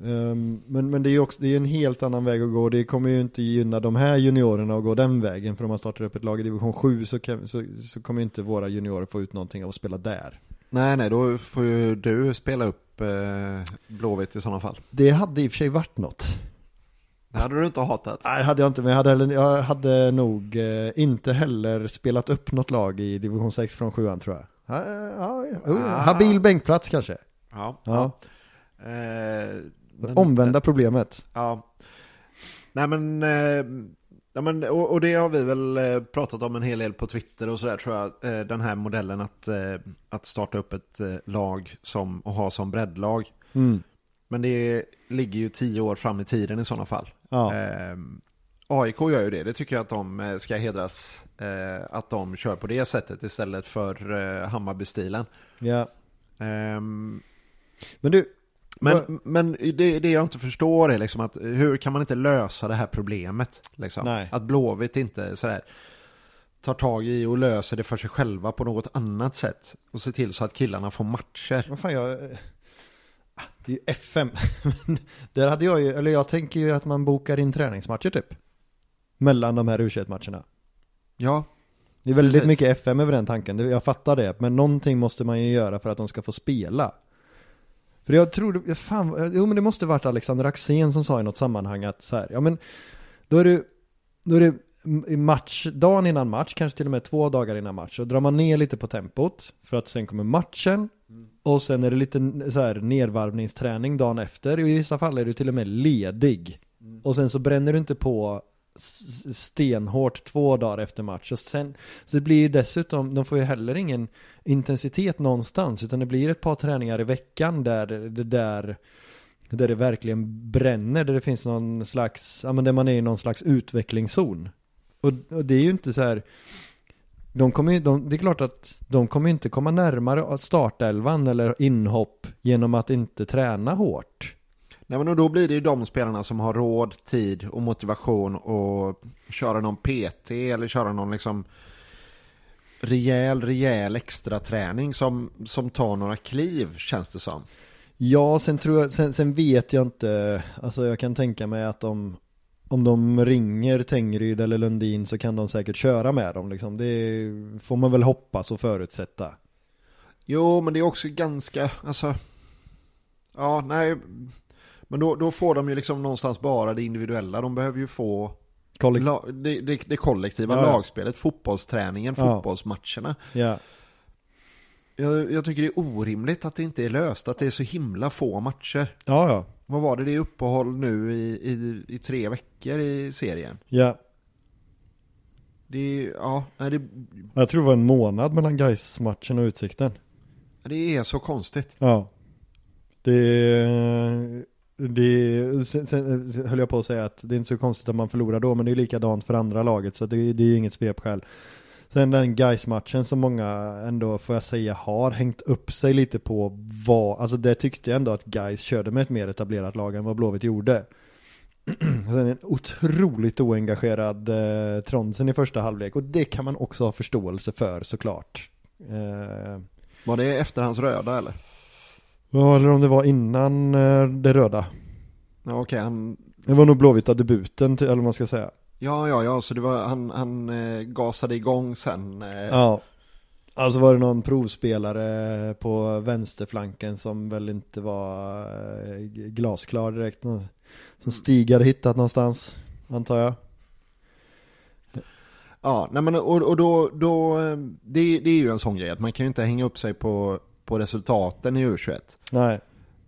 Ehm, men, men det är också, det är en helt annan väg att gå. Det kommer ju inte gynna de här juniorerna att gå den vägen. För om man startar upp ett lag i division 7 så, kan, så, så kommer inte våra juniorer få ut någonting av att spela där. nej, nej, då får ju du spela upp eh, Blåvitt i sådana fall. Det hade i och för sig varit något. Det hade du inte hatat. Nej, hade jag inte, men jag hade, heller, jag hade nog eh, inte heller spelat upp något lag i division 6 från 7 tror jag. Ja, ja, ja, Ah. Habil bänkplats kanske. Ja. Ja. Eh, men- Omvända problemet. Ja. Nej men, eh, ja, men och, och det har vi väl eh, pratat om en hel del på Twitter och sådär tror jag. Eh, den här modellen att, eh, att starta upp ett eh, lag som, och ha som breddlag. Mm. Men det ligger ju tio år fram i tiden i sådana fall. Ja. Eh, AIK gör ju det, det tycker jag att de ska hedras. Att de kör på det sättet istället för Hammarby-stilen. ja. Ehm, Men du, men, men det, det jag inte förstår är liksom att hur kan man inte lösa det här problemet? Liksom? Att Blåvitt inte sådär tar tag i och löser det för sig själva på något annat sätt. Och ser till så att killarna får matcher. vad fan jag... ah, Det är ju FM. Där hade jag ju, eller jag tänker ju att man bokar in träningsmatcher typ. Mellan de här U21-matcherna. Ja, Det är väldigt Precis. mycket FM över den tanken, jag fattar det. Men någonting måste man ju göra för att de ska få spela. För jag tror, fan, jo men det måste varit Alexander Axén som sa i något sammanhang att så här, ja men då är det, då är det match, dagen innan match, kanske till och med två dagar innan match, så drar man ner lite på tempot för att sen kommer matchen och sen är det lite så här nedvarvningsträning dagen efter, i vissa fall är du till och med ledig. Och sen så bränner du inte på stenhårt två dagar efter match. Och sen, så det blir ju dessutom, de får ju heller ingen intensitet någonstans, utan det blir ett par träningar i veckan där det där där det verkligen bränner, där det finns någon slags, ja men där man är i någon slags utvecklingszon. Och, och det är ju inte så här, de kommer ju, de, det är klart att de kommer ju inte komma närmare startelvan eller inhopp genom att inte träna hårt. Nej men då blir det ju de spelarna som har råd, tid och motivation att köra någon PT eller köra någon liksom rejäl, rejäl extra träning som, som tar några kliv känns det som. Ja, sen tror jag, sen, sen vet jag inte, alltså jag kan tänka mig att de, om de ringer Tengryd eller Lundin så kan de säkert köra med dem liksom. Det får man väl hoppas och förutsätta. Jo, men det är också ganska, alltså, ja, nej, men då, då får de ju liksom någonstans bara det individuella. De behöver ju få Kollek- la, det, det, det kollektiva Ja, lagspelet, fotbollsträningen, Ja. fotbollsmatcherna. ja. Jag, jag tycker det är orimligt att det inte är löst, att det är så himla få matcher. ja, ja, Vad var det, det är uppehåll nu i, i, i tre veckor i serien. ja. Det är, ja, det, Jag tror det var en månad mellan guys matchen och Utsikten. det är så konstigt. Ja. Det, det sen, sen höll jag på att säga att det är inte så konstigt att man förlorar då, men det är likadant för andra laget, så det, det är ju inget svepskäl. Sen den guys matchen som många ändå, får jag säga, har hängt upp sig lite på vad, alltså det tyckte jag ändå att guys körde med ett mer etablerat lag än vad Blåvitt gjorde. Sen en otroligt oengagerad eh, Tronsen i första halvlek, och det kan man också ha förståelse för såklart. Eh, Var det efterhands röda eller? Ja, eller om det var innan eh, det röda. Ja, okej, han, Det var nog Blåvita debuten, eller vad man ska säga. ja, ja, ja, så det var, han, han eh, gasade igång sen. Eh, Ja. Alltså var det någon provspelare på vänsterflanken som väl inte var eh, glasklar direkt. Som Stig hade hittat någonstans, antar jag. Ja, nej men och, och då, då det, det är ju en sån grej att man kan ju inte hänga upp sig på, på resultaten i U21. Nej.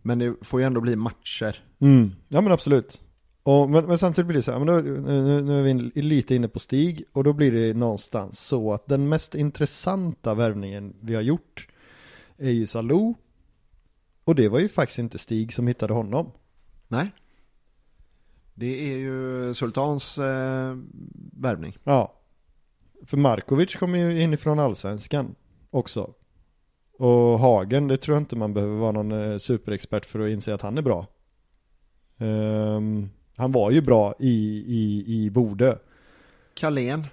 Men det får ju ändå bli matcher. Mm. Ja men absolut. Och, men, men samtidigt blir det så här, men då, nu, nu är vi lite inne på Stig och då blir det någonstans så att den mest intressanta värvningen vi har gjort är ju Salou och det var ju faktiskt inte Stig som hittade honom. Nej. Det är ju Sultans eh, värvning. Ja. För Markovic kommer ju inifrån allsvenskan också. Och Hagen, det tror jag inte man behöver vara någon eh, superexpert för att inse att han är bra. Ehm, han var ju bra i, i, i Bodö. Carlén.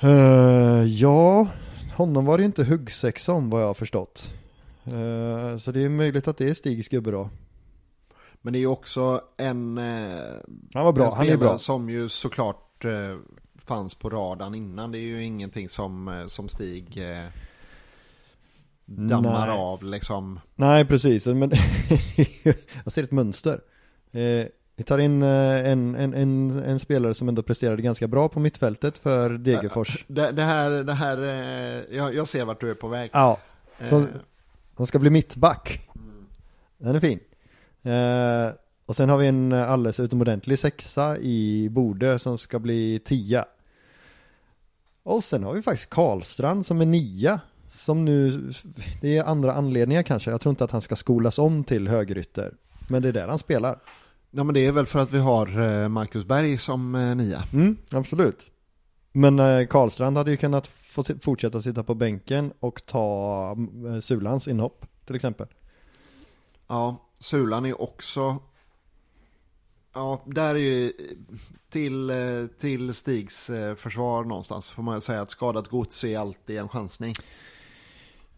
Eh, ja, honom var det ju inte huggsexa om vad jag har förstått. Eh, så det är möjligt att det är Stigs gubbe då. Men det är ju också en, eh, Han var bra, han är bra. som ju såklart fanns på radarn innan. Det är ju ingenting som, som Stig dammar Nej. av liksom. Nej, precis. Men jag ser ett mönster. Eh, vi tar in eh, en, en, en, en spelare som ändå presterade ganska bra på mittfältet för Degerfors. Det, det här, det här eh, jag, jag ser vart du är på väg. Ja, så, Eh, ska bli mittback. Den är fin. Eh, och sen har vi en alldeles utomordentlig sexa i Borde som ska bli tia. Och sen har vi faktiskt Karlstrand som är nia. Som nu, det är andra anledningar kanske. Jag tror inte att han ska skolas om till högerytter. Men det är där han spelar. Ja men det är väl för att vi har eh, Marcus Berg som eh, nia. Mm, absolut. Men eh, Karlstrand hade ju kunnat få fortsätta sitta på bänken och ta Sulans inhopp till exempel. Ja, Sulan är också... Ja, där är ju till, till Stigs försvar någonstans får man säga att skadat gods är alltid en chansning.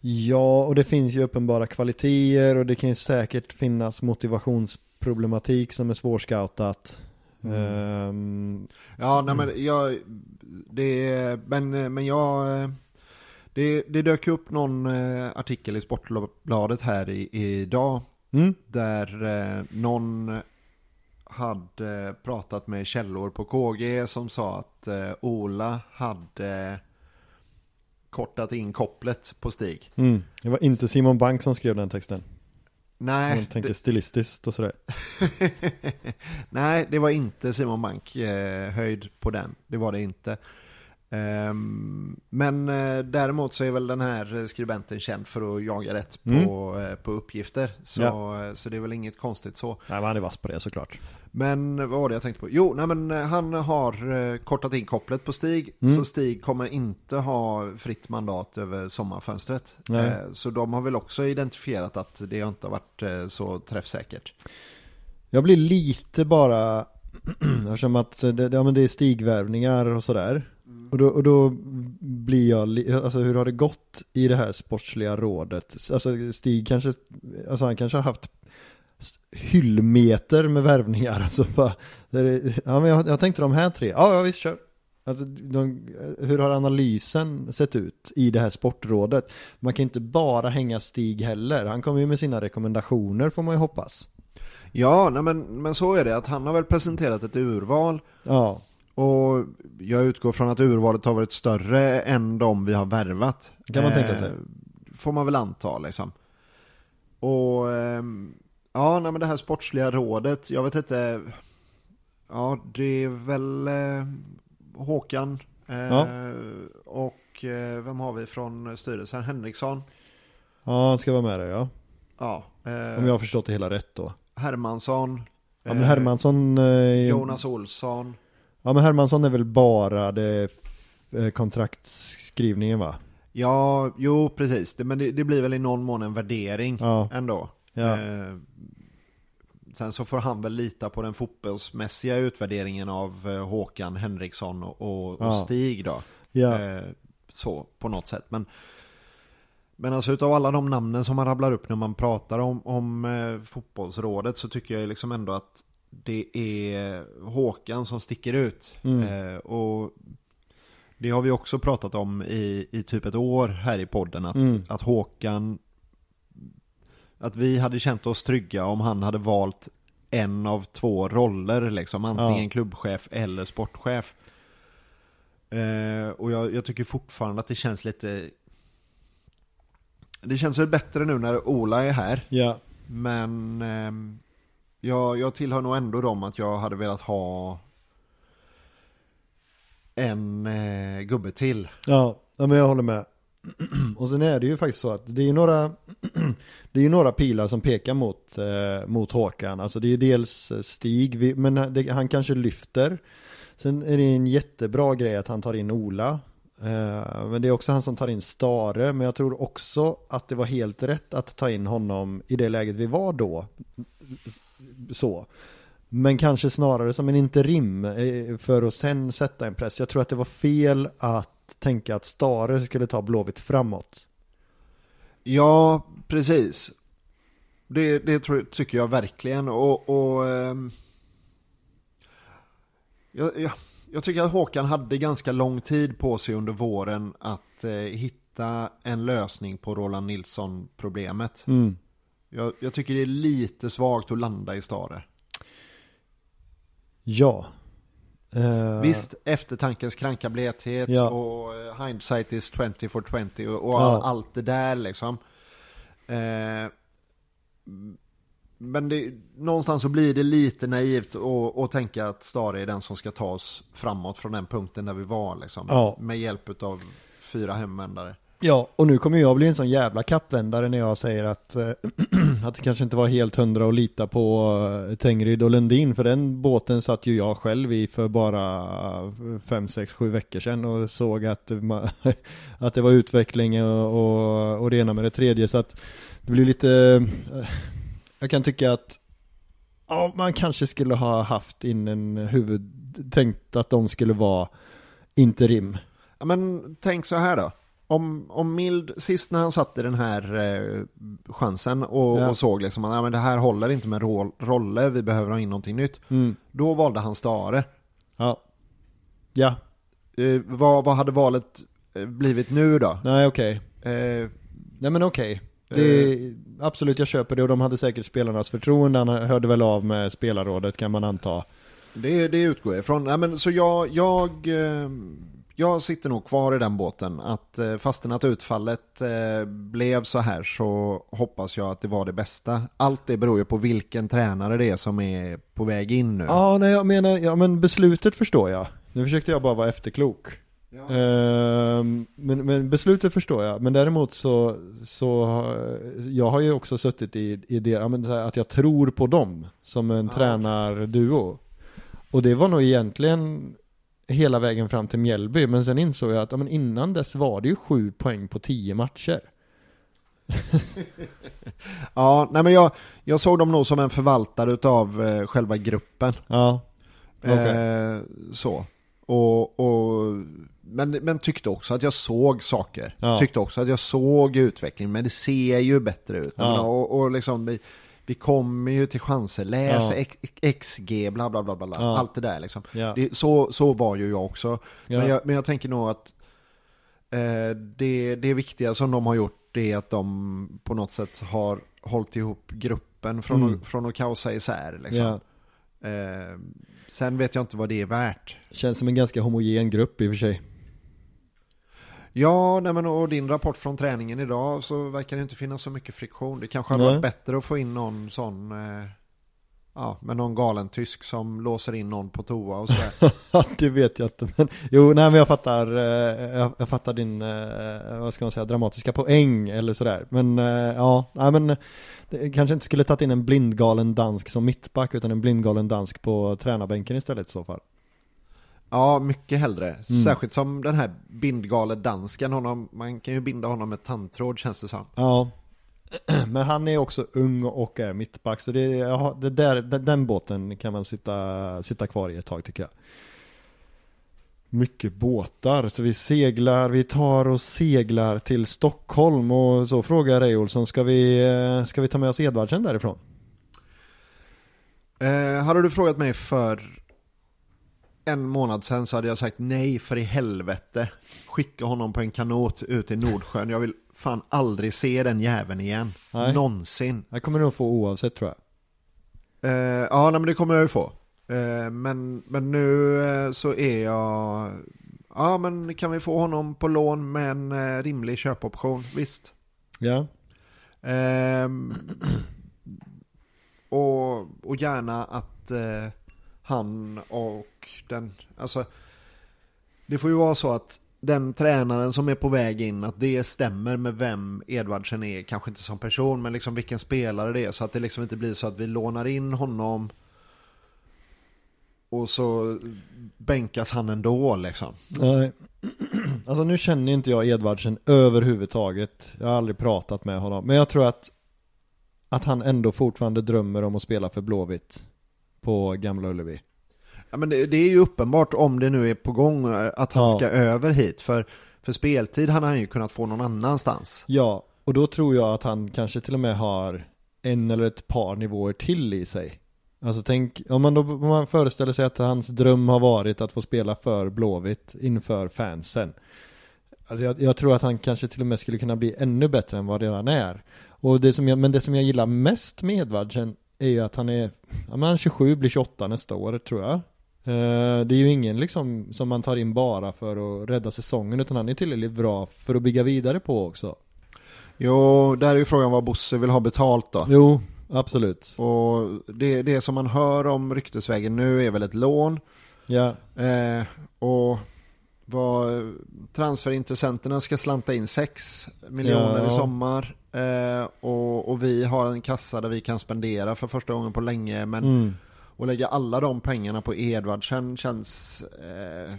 Ja, och det finns ju uppenbara kvaliteter och det kan ju säkert finnas motivationsproblematik som är svårscoutat. Ehm, Ja, nej men jag... Det, men, men jag... Det, det dök upp någon eh, artikel i Sportbladet här i, idag mm, där eh, någon hade pratat med källor på KG som sa att eh, Ola hade kortat in kopplet på Stig. mm. Det var inte Simon Bank som skrev den texten. Nej, Man tänker stilistiskt och sådär. det, nej, det var inte Simon Bank eh, höjd på den. Det var det inte. Ehm, men eh, däremot så är väl den här skribenten känd för att jaga rätt på, eh, på uppgifter. Så, Ja. så det är väl inget konstigt så. Nej, men han är vass på det såklart. Men vad var det jag tänkte på? Jo, nej men eh, han har eh, kortat in kopplet på Stig. Mm. Så Stig kommer inte ha fritt mandat över sommarfönstret. Nej. Eh, Så de har väl också identifierat att det inte har varit eh, så träffsäkert. Jag blir lite bara, eftersom att det, ja, men det är stigvärvningar och sådär. Och, då, och då blir jag, alltså hur har det gått i det här sportsliga rådet? Alltså Stig kanske, alltså han kanske har haft hyllmeter med värvningar. Alltså bara, det, ja men jag, jag tänkte de här tre, ja, ja visst kör. Alltså, de, hur har analysen sett ut i det här sportrådet? Man kan inte bara hänga Stig heller. Han kommer ju med sina rekommendationer får man ju hoppas. Ja, nej men, men så är det. Att han har väl presenterat ett urval. Ja, Och jag utgår från att urvalet har varit större än de vi har värvat. Kan man tänka sig. Får man väl anta liksom. Och ehm, ja, nej men det här sportsliga rådet, jag vet inte. Ja, det är väl eh, Håkan. Eh, Ja. Och eh, vem har vi från styrelsen? Henriksson. ja han ska vara med där ja. Ja, eh, Om jag har förstått det hela rätt då. Hermansson. Ja men eh, Hermansson eh, Jonas Olsson. Ja men Hermansson är väl bara det eh, kontraktskrivningen va? Ja, jo precis. Det, men det, det blir väl i någon mån en värdering Ja. ändå. Ja. Eh, sen så får han väl lita på den fotbollsmässiga utvärderingen av eh, Håkan Henriksson och, och, och Ja. Stig då. Ja. Eh, så, på något sätt. Men, men alltså utav alla de namnen som man rabblar upp när man pratar om, om eh, fotbollsrådet så tycker jag liksom ändå att det är Håkan som sticker ut. Mm. Eh, och det har vi också pratat om i, i typ ett år här i podden. Att, Mm. att Håkan, att vi hade känt oss trygga om han hade valt en av två roller liksom. Antingen Ja. klubbchef eller sportchef. Eh, och jag, jag tycker fortfarande att det känns lite Det känns väl bättre nu när Ola är här Ja. Men ehm, jag, jag tillhör nog ändå dem att jag hade velat ha En eh, gubbe till Ja, ja men jag håller med. Och sen är det ju faktiskt så att det är några Det är några pilar som pekar mot, eh, mot Håkan. Alltså det är ju dels eh, Stig, men det, han kanske lyfter. Sen är det en jättebra grej att han tar in Ola. Eh, men det är också han som tar in Stare. Men jag tror också att det var helt rätt att ta in honom i det läget vi var då. Så. Men kanske snarare som en interim eh, för att sen sätta en press. Jag tror att det var fel att tänka att Stare skulle ta Blåvitt framåt. Ja, precis Det, det tror, tycker jag verkligen och, och ehm, jag, jag, jag tycker att Håkan hade ganska lång tid på sig under våren att eh, hitta en lösning på Roland Nilsson-problemet. Mm. Jag, jag tycker det är lite svagt att landa i Stare. Ja. Eh, Visst, eftertankens kranka blekhet Ja. och eh, hindsight is 20 for 20 och, och Ja. allt det där liksom. Eh, men det, någonstans så blir det lite naivt att, att tänka att Stare är den som ska ta oss framåt från den punkten där vi var liksom. Ja. Med hjälp av fyra hemvändare. Ja, och nu kommer jag bli en sån jävla kappvändare när jag säger att, eh, att det kanske inte var helt hundra att lita på eh, Tengryd och Lundin, för den båten satt ju jag själv i för bara eh, fem, sex, sju veckor sedan och såg att, att det var utveckling och, och, och det ena med det tredje, så att det blir lite, jag kan tycka att ja, man kanske skulle ha haft in en huvud, tänkt att de skulle vara interim. Ja, men tänk så här då. Om, om Mild, sist när han satte den här eh, chansen och, Ja. och såg liksom att ja, men det här håller inte med roll, roller, vi behöver ha in någonting nytt. Mm. Då valde han Stare. Ja. Ja, Eh, vad, vad hade valet eh, blivit nu då? nej okej. Eh, Nej men okej. Det, absolut, jag köper det och de hade säkert spelarnas förtroende. Han hörde väl av med spelarrådet kan man anta. det, det utgår jag ifrån. Nej, men, så jag, jag, eh, jag sitter nog kvar i den båten. Att eh, fastän att utfallet eh, blev så här så hoppas jag att det var det bästa. Allt det beror ju på vilken tränare det är som är på väg in nu. Ja, nej jag menar, ja men beslutet förstår jag. Nu försökte jag bara vara efterklok. Ja. Ehm, men, men beslutet förstår jag. Men däremot så, så eh, jag har ju också suttit i, i det, att jag tror på dem som en Ja. tränarduo. Och det var nog egentligen hela vägen fram till Mjällby. Men sen insåg jag att ja, men innan dess var det ju sju poäng på tio matcher. Ja, nej men jag, jag såg dem nog som en förvaltare utav eh, själva gruppen. Ja. Okej. Eh, så. Och, och, men, men tyckte också att jag såg saker. Ja. Tyckte också att jag såg utveckling, men det ser ju bättre ut. Ja. Och, och liksom, vi, kommer ju till chanser, läs Ja. X- XG, bla bla bla bla. Ja. allt det där liksom. Ja. Det, så, så var ju jag också. Men, jag, men jag tänker nog att eh, det, det viktiga som de har gjort det är att de på något sätt har hållit ihop gruppen från, Mm. att, från att kaosa isär. Liksom. Eh, sen vet jag inte vad det är värt. Känns som en ganska homogen grupp i och för sig. Ja, nej men och din rapport från träningen idag så verkar det inte finnas så mycket friktion. Det kanske hade varit bättre att få in någon sån, eh, ja, med någon galen tysk som låser in någon på toa och sådär. Det vet jag inte. Men, jo, nej men jag fattar, eh, jag, jag fattar din, eh, vad ska man säga, dramatiska poäng eller sådär. Men eh, ja, nej men det kanske inte skulle tagit in en blindgalen dansk som mittback utan en blindgalen dansk på tränarbänken istället i så fall. Ja, mycket hellre. Mm. Särskilt som den här bindgale dansken, honom, man kan ju binda honom med tandtråd känns det som. Ja, men han är också ung och är mittback så det, ja, det där, den, båten kan man sitta, sitta kvar i ett tag tycker jag. Mycket båtar, så vi seglar, vi tar och seglar till Stockholm och så frågar Ray Olsson, ska vi, eh, ska vi ta med oss Edvardsen därifrån? Eh, hade du frågat mig för en månad sedan så hade jag sagt nej för i helvete. Skicka honom på en kanot ut i Nordsjön. Jag vill fan aldrig se den jäveln igen. Nej. Någonsin. Jag kommer nog få oavsett tror jag. Eh, ja, nej, men det kommer jag ju få. Eh, men, men nu eh, så är jag... Ja, men kan vi få honom på lån med en eh, rimlig köpoption? Visst. Ja, Ehm, och, och gärna att eh, han och den, alltså det får ju vara så att den tränaren som är på väg in, att det stämmer med vem Edvardsen är, kanske inte som person, men liksom vilken spelare det är, så att det liksom inte blir så att vi lånar in honom och så bänkas han ändå liksom. nej. Alltså nu känner inte jag Edvardsen överhuvudtaget. Jag har aldrig pratat med honom. Men jag tror att, att han ändå fortfarande drömmer om att spela för Blåvitt på Gamla Ullevi. Ja, men det, det är ju uppenbart om det nu är på gång eh, att han Ja. ska över hit. För, för speltid hade han ju kunnat få någon annanstans. Ja, och då tror jag att han kanske till och med har en eller ett par nivåer till i sig. Alltså tänk, om man då om man föreställer sig att hans dröm har varit att få spela för Blåvitt inför fansen. Alltså jag, jag tror att han kanske till och med skulle kunna bli ännu bättre än vad redan är. Och det som jag, men det som jag gillar mest med Edvardsen är ju att han är, ja men han är 27, blir 28 nästa år tror jag. Eh, Det är ju ingen liksom som man tar in bara för att rädda säsongen utan han är tillräckligt bra för att bygga vidare på också. Jo, där är ju frågan vad Bosse vill ha betalt då. Jo, absolut. Och det, det som man hör om ryktesvägen nu är väl ett lån. Ja, Eh, och vad transferintressenterna ska slanta in 6 miljoner Ja. i sommar. Eh, och, och vi har en kassa där vi kan spendera för första gången på länge. Men mm. att lägga alla de pengarna på Edvardsen känns... Eh,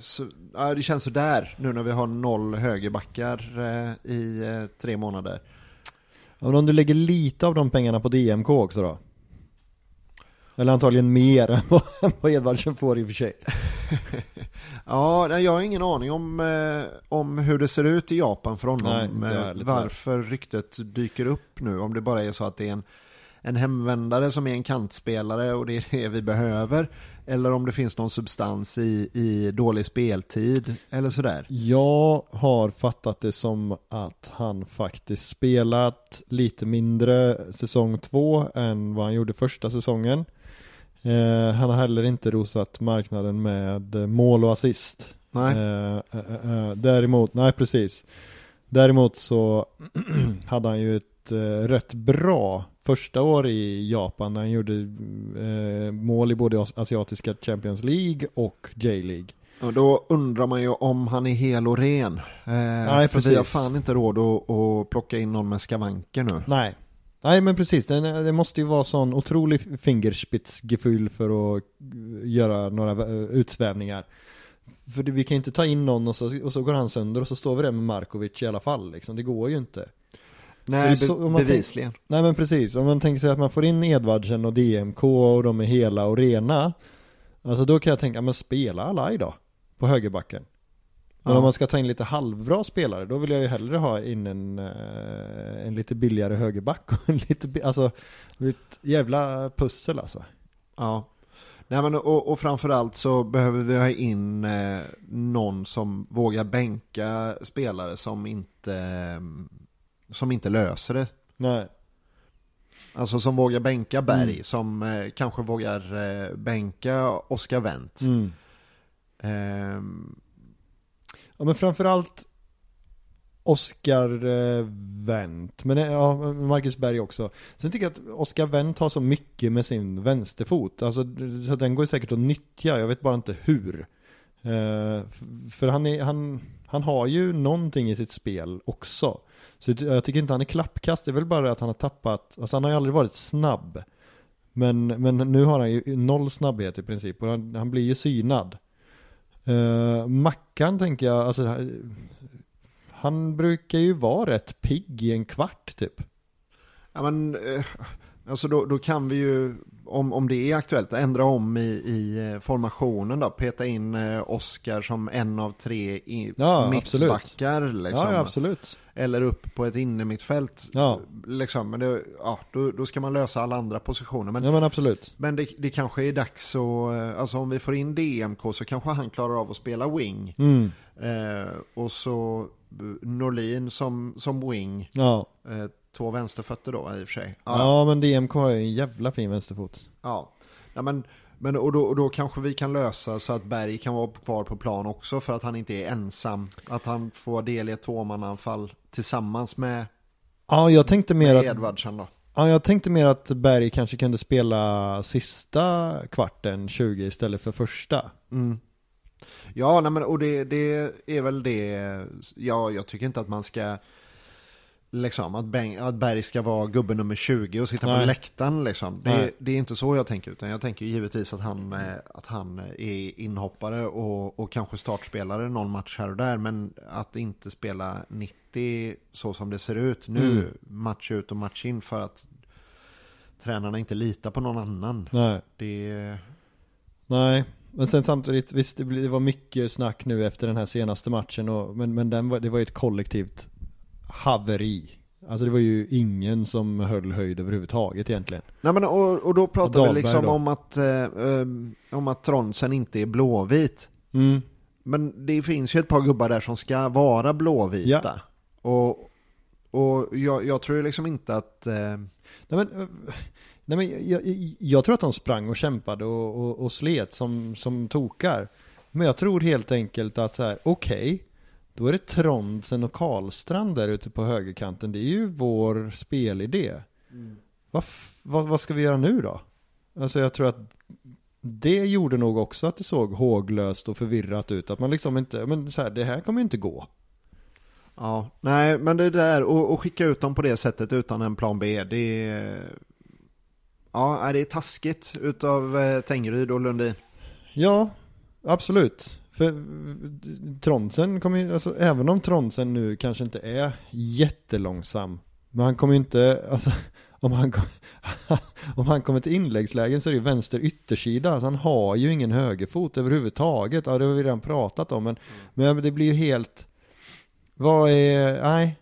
så, ja, det känns sådär nu när vi har noll högerbackar eh, i eh, tre månader. Om du lägger lite av de pengarna på DMK också då? Eller antagligen mer än vad- Edvardsen får i och för sig. Ja, jag har ingen aning om, eh, om hur det ser ut i Japan för honom. Nej, eh, tyvärr. varför ryktet dyker upp nu. Om det bara är så att det är en, en hemvändare som är en kantspelare och det är det vi behöver. Eller om det finns någon substans i, i dålig speltid eller sådär. Jag har fattat det som att han faktiskt spelat lite mindre säsong två än vad han gjorde första säsongen. Eh, han har heller inte rosat marknaden med mål och assist. Nej. Eh, eh, eh, däremot, nej precis. Däremot så hade han ju ett eh, rätt bra första år i Japan när han gjorde eh, mål i både as- asiatiska Champions League och J-League. Och då undrar man ju om han är hel och ren. Eh, Nej, för vi har precis. fan inte råd att, att plocka in någon med skavanker nu. Nej. Nej men precis, det, det måste ju vara sån otrolig fingerspitzgefühl för att göra några eh, utsvävningar. För vi kan ju inte ta in någon och så, och så går han sönder och så står vi där med Markovic i alla fall liksom. Det går ju inte. Nej, så- bevisligen. Nej men precis, om man tänker sig att man får in Edvardsen och DMK och de är hela och rena Alltså då kan jag tänka, men spela Alai då På högerbacken Men om man ska ta in lite halvbra spelare Då vill jag ju hellre ha in en, eh, en lite billigare högerback och en lite, alltså ett jävla pussel alltså Ja. Nej, men, och, och framförallt så behöver vi ha in eh, någon som vågar bänka spelare som inte, eh, som inte löser det. Nej Alltså som vågar bänka Berg, Mm. som eh, kanske vågar eh, bänka Oskar Wendt. mm. Ehm, Ja men framförallt Oskar eh, Wendt, men eh, ja, Marcus Berg också. Sen tycker jag att Oskar Wendt har så mycket med sin vänsterfot. Alltså, så den går säkert att nyttja, jag vet bara inte hur. Eh, för han, är, han, han har ju någonting i sitt spel också. Så jag tycker inte han är klappkast, det är väl bara att han har tappat, alltså han har ju aldrig varit snabb. Men, men nu har han ju noll snabbhet i princip och han, han blir ju synad. Uh, Mackan tänker jag, alltså han- brukar ju vara rätt pigg i en kvart typ. ja, men, eh, alltså då, då kan vi ju, om, om det är aktuellt, ändra om i, i eh, formationen då. Peta in eh, Oskar som en av tre i, Ja, mittbackar. Liksom. Ja, ja absolut. Eller upp på ett innermittfält. Ja. Liksom, men det, ja, då, då ska man lösa alla andra positioner. Men, Ja men absolut. men det, det kanske är dags att, eh, alltså om vi får in DMK så kanske han klarar av att spela wing. Mm. Eh, och så Norlin som, som wing. Ja. Eh, två vänsterfötter då i och för sig. ja. men DMK har ju en jävla fin vänsterfot. Ja, ja men, men och, då, och då kanske vi kan lösa så att Berg kan vara kvar på plan också för att han inte är ensam. Att han får del i ett tvåmannaanfall tillsammans med, Ja, jag tänkte mer att, Edvardsen då. ja, jag tänkte mer att Berg kanske kunde spela sista kvarten 20 istället för första. Mm. Ja, nej, men, och det, det är väl det, ja, jag tycker inte att man ska, liksom, att, Beng, att Berg ska vara gubbe nummer 20 och sitta på Nej. läktaren liksom. Det, det är inte så jag tänker, utan jag tänker givetvis att han, eh, att han är inhoppare och, och kanske startspelare någon match här och där, men att inte spela 90 så som det ser ut nu, Mm. match ut och match in för att tränarna inte litar på någon annan. Nej. Det, Nej, men sen samtidigt, visst det var mycket snack nu efter den här senaste matchen och, men, men den var, det var ju ett kollektivt haveri. Alltså det var ju ingen som höll höjd överhuvudtaget egentligen. Nej men och, och då pratar Och vi liksom då? om att, eh, eh, om att Tronsen inte är blåvit. Mm. Men det finns ju ett par gubbar där som ska vara blåvita. Och, och jag, jag tror liksom inte att... Eh, Nej men, eh, nej, men jag, jag, tror att de sprang och kämpade och, och, och slet som, som tokar. Men jag tror helt enkelt att så här, okej, då är det Trondsen och Karlstrand där ute på högerkanten. Det är ju vår spelidé. Vad, f- vad, vad ska vi göra nu då? Alltså jag tror att det gjorde nog också att det såg håglöst och förvirrat ut. Att man liksom inte, men så här, det här kommer ju inte gå. ja, nej men det där och, och skicka ut dem på det sättet utan en plan B. Det är... Ja, det är taskigt utav eh, Tengryd och Lundin. Ja, absolut. För Tronsen kommer ju, alltså även om Tronsen nu kanske inte är jättelångsam, men han kommer ju inte, alltså om han, kom, om han kommer till inläggslägen så är det ju vänster yttersida, alltså han har ju ingen högerfot överhuvudtaget. Ja, det har vi redan pratat om, men, men det blir ju helt, vad är, nej.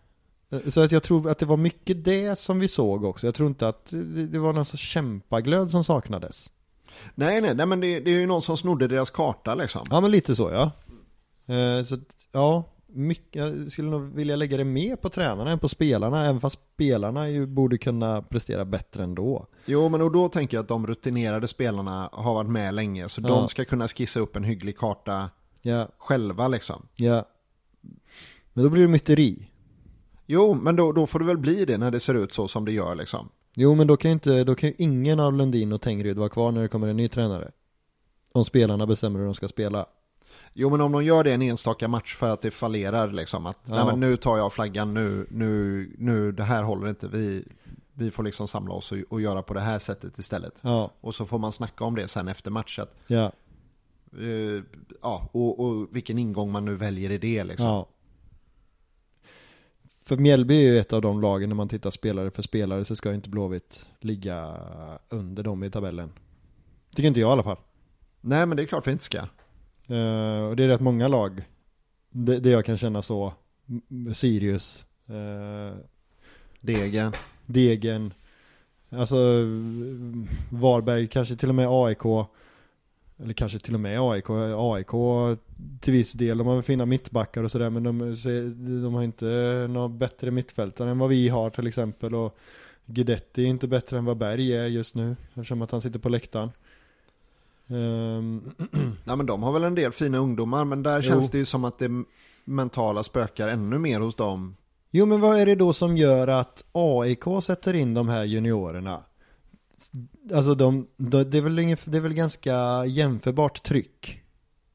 Så att jag tror att det var mycket det som vi såg också. Jag tror inte att det, det var någon sorts kämpaglöd som saknades. Nej, nej, nej men det, det är ju någon som snodde deras karta liksom. Ja men lite så ja. Eh, så ja, mycket, jag skulle nog vilja lägga det mer på tränarna än på spelarna, även fast spelarna ju borde kunna prestera bättre ändå. Jo, men och då tänker jag att de rutinerade spelarna har varit med länge, så Ja. de ska kunna skissa upp en hygglig karta Ja, själva liksom. ja. Men då blir det myteri. Jo, men då, då får det väl bli det när det ser ut så som det gör liksom. Jo men då kan ju inte, då kan ju ingen av Lundin och Tengryd vara kvar när det kommer en ny tränare. Om spelarna bestämmer hur de ska spela. Jo, men om de gör det en enstaka match för att det fallerar liksom, att Ja. nej, men nu tar jag flaggan, nu, nu, nu, det här håller inte, vi, vi får liksom samla oss och, och göra på det här sättet istället. Ja, Och så får man snacka om det sen efter match, att ja, Eh, ja, och, och vilken ingång man nu väljer i det liksom. Ja. För Mjällby är ju ett av de lagen när man tittar spelare för spelare så ska ju inte Blåvitt ligga under dem i tabellen. Tycker inte jag i alla fall. Nej men det är klart vi inte ska. Eh, och det är rätt många lag. Det, det jag kan känna så. Sirius. eh, Degen. Degen. Alltså Varberg, kanske till och med AIK. Eller kanske till och med AIK. AIK till viss del. De har fina mittbackar och sådär men de, de har inte några bättre mittfältare än vad vi har till exempel. Och Guidetti är inte bättre än vad Berg är just nu. Eftersom att han sitter på läktaren. Ehm, Nej men de har väl en del fina ungdomar men där Jo. känns det ju som att det mentala spökar ännu mer hos dem. Jo men vad är det då som gör att AIK sätter in de här juniorerna? Alltså de, de, det, är väl ingen, det är väl ganska jämförbart tryck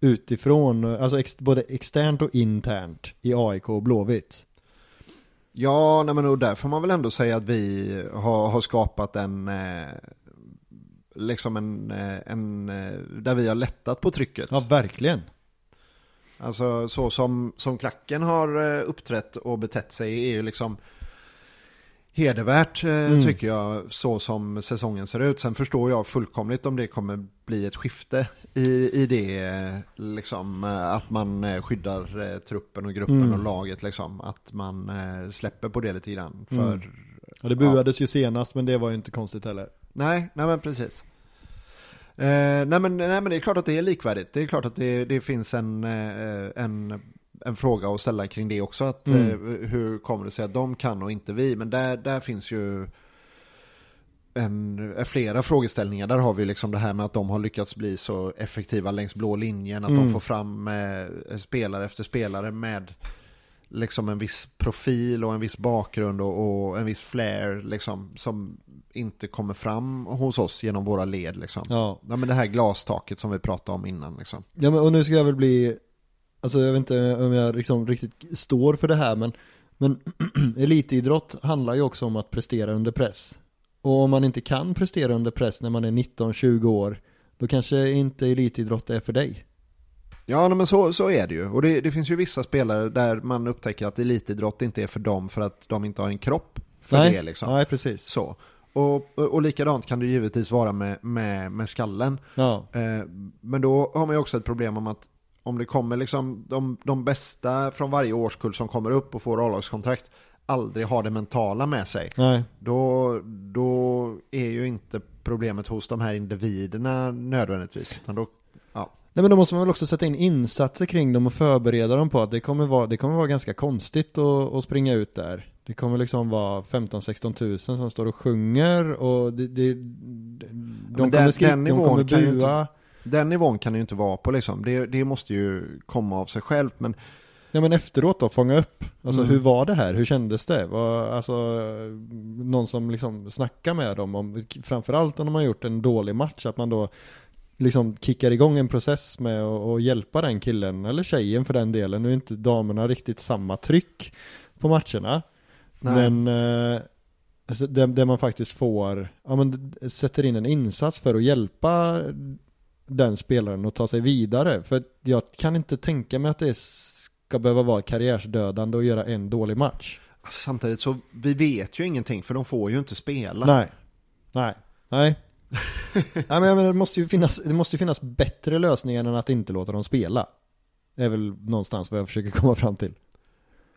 utifrån, alltså ex, både externt och internt i AIK och Blåvitt. Ja, nej men och där får man väl ändå säga att vi har, har skapat en, eh, liksom en, eh, en, eh, där vi har lättat på trycket. Ja verkligen. Alltså så som, som klacken har eh, uppträtt och betett sig är ju liksom hedervärt eh, Mm. tycker jag så som säsongen ser ut. Sen förstår jag fullkomligt om det kommer bli ett skifte i, i det eh, liksom eh, att man skyddar truppen och gruppen Mm. och laget liksom. Att man släpper på det lite grann. För Mm. Ja det buades ju senast men det var ju inte konstigt heller. Nej, nej men precis. Eh, nej, men, nej men det är klart att det är likvärdigt. Det är klart att det, det finns en, en, en fråga att ställa kring det också. Att, Mm. eh, hur kommer det sig att de kan och inte vi? Men där, där finns ju en, eh, flera frågeställningar. Där har vi liksom det här med att de har lyckats bli så effektiva längs blå linjen. Att Mm. de får fram eh, spelare efter spelare med liksom en viss profil och en viss bakgrund och, och en viss flair liksom, som inte kommer fram hos oss genom våra led. Liksom. Ja. Ja. men det här glastaket som vi pratade om innan. Liksom. Ja men och nu ska jag väl bli Alltså jag vet inte om jag liksom riktigt står för det här men Men elitidrott handlar ju också om att prestera under press Och om man inte kan prestera under press när man är 19-20 år Då kanske inte elitidrott är för dig Ja men så, så är det ju. Och det, det finns ju vissa spelare där man upptäcker att elitidrott inte är för dem för att de inte har en kropp för Nej, det. Liksom. nej precis Så. Och, och, och likadant kan det givetvis vara med, med, med skallen. Ja, Eh, men då har man ju också ett problem om att om det kommer liksom de, de bästa från varje årskull som kommer upp och får A-lagskontrakt aldrig har det mentala med sig. nej Då, då är ju inte problemet hos de här individerna nödvändigtvis. Utan då, ja. Nej men då måste man väl också sätta in insatser kring dem och förbereda dem på att det kommer vara, det kommer vara ganska konstigt att, att springa ut där. Det kommer liksom vara 15-16 tusen som står och sjunger och det, det, de men kommer skrika, de kommer bua. Den nivån kan det ju inte vara på liksom. Det, det måste ju komma av sig självt. Men Ja men efteråt då, fånga upp. Alltså Mm. hur var det här? Hur kändes det? Var, alltså någon som liksom snackar med dem om, framförallt om de har gjort en dålig match, att man då liksom kickar igång en process med att hjälpa den killen, eller tjejen för den delen. Nu är inte damerna riktigt samma tryck på matcherna. Nej. Men eh, alltså, det, det man faktiskt får, ja men sätter in en insats för att hjälpa den spelaren att ta sig vidare. För jag kan inte tänka mig att det ska behöva vara karriärsdödande att göra en dålig match. samtidigt så, vi vet ju ingenting för de får ju inte spela. Nej. Nej. Nej. Nej men menar, det måste ju finnas, det måste ju finnas bättre lösningar än att inte låta dem spela. Det är väl någonstans vad jag försöker komma fram till.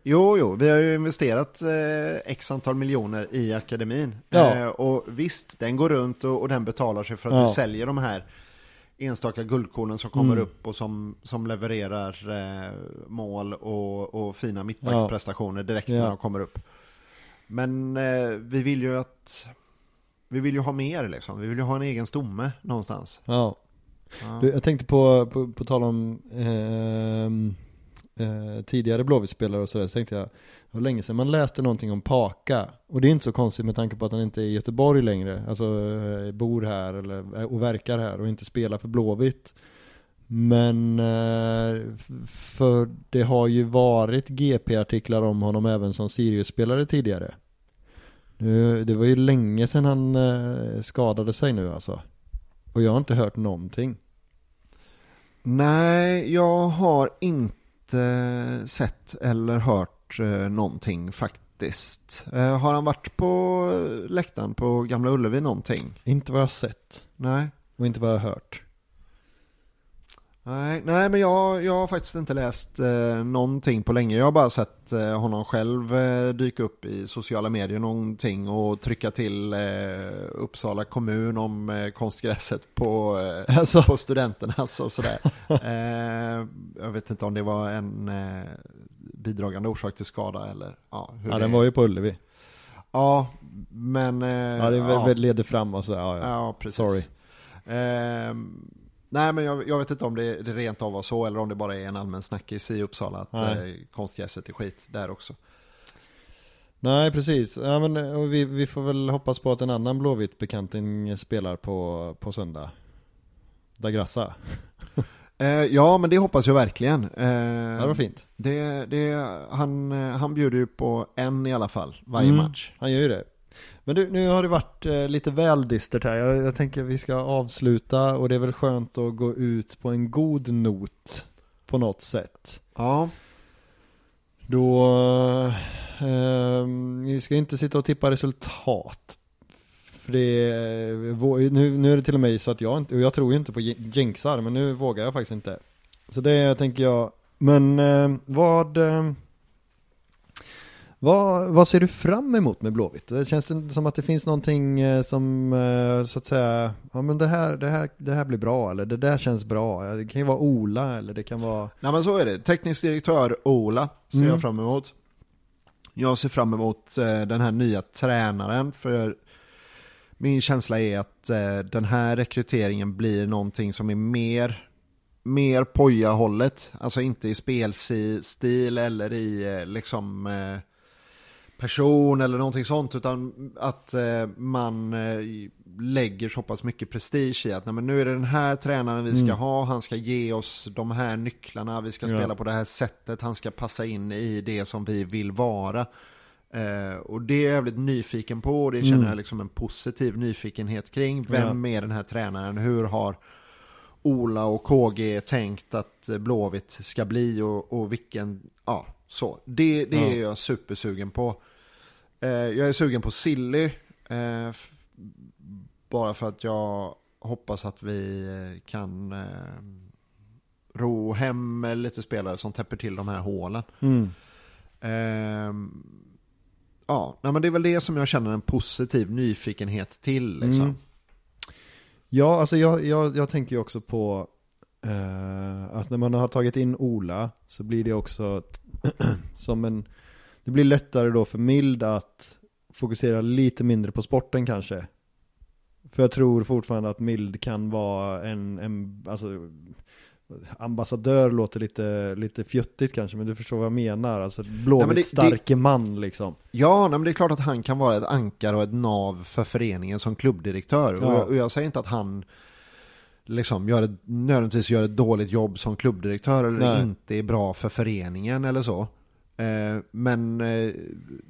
Jo, jo, vi har ju investerat eh, x antal miljoner i akademin. Ja. Eh, och visst, den går runt och, och den betalar sig för att Ja. vi säljer de här enstaka guldkornen som kommer Mm. upp och som, som levererar eh, mål och, och fina mittbacksprestationer direkt Ja. när de kommer upp. Men eh, vi vill ju att vi vill ju ha mer liksom. Vi vill ju ha en egen stomme någonstans. Ja. Ja. Du, jag tänkte på, på, på tal om ehm, eh, tidigare Blåvitt-spelare och sådär, så tänkte jag, det var länge sedan man läste någonting om Paka. Och det är inte så konstigt med tanke på att han inte är i Göteborg längre, alltså eh, bor här eller, eh, och verkar här och inte spelar för Blåvitt. Men eh, för det har ju varit GP-artiklar om honom även som Sirius-spelare tidigare. Nu, det var ju länge sedan han eh, skadade sig nu alltså. Och jag har inte hört någonting. Nej, jag har inte sett eller hört eh, någonting faktiskt. Eh, har han varit på läktaren på Gamla Ullevi någonting? Inte vad jag sett Nej. och inte vad jag hört. Nej, nej men jag, jag har faktiskt inte läst eh, någonting på länge. Jag har bara sett eh, honom själv eh, dyka upp i sociala medier någonting och trycka till eh, Uppsala kommun om eh, konstgräset på, eh, Alltså. på studenternas och sådär. eh, jag vet inte om det var en eh, bidragande orsak till skada eller ja, hur Ja, den var ju på Ullevi. Ja, men... Eh, Ja, det ja. ja. leder fram och så, ja, ja. Ja, precis. Sorry. Nej, men jag, jag vet inte om det, det rent av var så eller om det bara är en allmän snackis i Uppsala att eh, konstgräset är skit där också. Nej, precis. Ja, men, vi, vi får väl hoppas på att en annan blåvitt bekanting spelar på, på söndag. Da Grassa. Eh, ja, men det hoppas jag verkligen. Eh, det var fint. det, det, han, eh, han bjuder ju på en i alla fall, varje Mm. match. Han gör ju det. Men du, nu har det varit eh, lite väl dystert här. Jag, jag tänker vi ska avsluta och det är väl skönt att gå ut på en god not på något sätt. Ja, Då, eh, vi ska inte sitta och tippa resultat. För det, är- nu, nu är det till och med så att jag inte, och jag tror ju inte på jinxar, men nu vågar jag faktiskt inte. Så det tänker jag, men eh, vad, eh, vad, vad ser du fram emot med Blåvitt? Det känns det som att det finns någonting eh, som, eh, så att säga, ja men det här, det, här, det här blir bra, eller det där känns bra. Det kan ju vara Ola, eller det kan vara nej men så är det. Teknisk direktör Ola ser Mm. jag fram emot. Jag ser fram emot eh, den här nya tränaren för min känsla är att den här rekryteringen blir någonting som är mer, mer poja-hållet. Alltså inte i spelstil eller i liksom person eller någonting sånt utan att eh, man eh, lägger så pass mycket prestige i att nej, men nu är det den här tränaren vi ska Mm. ha, han ska ge oss de här nycklarna, vi ska Ja. spela på det här sättet, han ska passa in i det som vi vill vara. Eh, och det är jag jävligt nyfiken på och det känner Mm. jag liksom en positiv nyfikenhet kring. Vem är den här tränaren? Hur har Ola och KG tänkt att Blåvitt ska bli och, och vilken, ja så. Det, det Ja. är jag supersugen på. Eh, jag är sugen på Silly. Eh, bara för att jag hoppas att vi eh, kan eh, ro hem lite spelare som täpper till de här hålen. mm. Ehm, ja, nej, men det är väl det som jag känner en positiv nyfikenhet till. Liksom. Mm. Ja, alltså jag, jag, jag tänker ju också på eh, att när man har tagit in Ola så blir det också som en, det blir lättare då för Mild att fokusera lite mindre på sporten kanske. För jag tror fortfarande att Mild kan vara en, en alltså ambassadör låter lite, lite fjuttigt kanske, men du förstår vad jag menar. Alltså Ja, men blåvitt det- starke man liksom. Ja, nej, men det är klart att han kan vara ett ankare och ett nav för föreningen som klubbdirektör. Och, Ja. jag, och jag säger inte att han liksom gör ett, nödvändigtvis gör ett dåligt jobb som klubbdirektör eller Nej. inte är bra för föreningen eller så. Eh, men eh,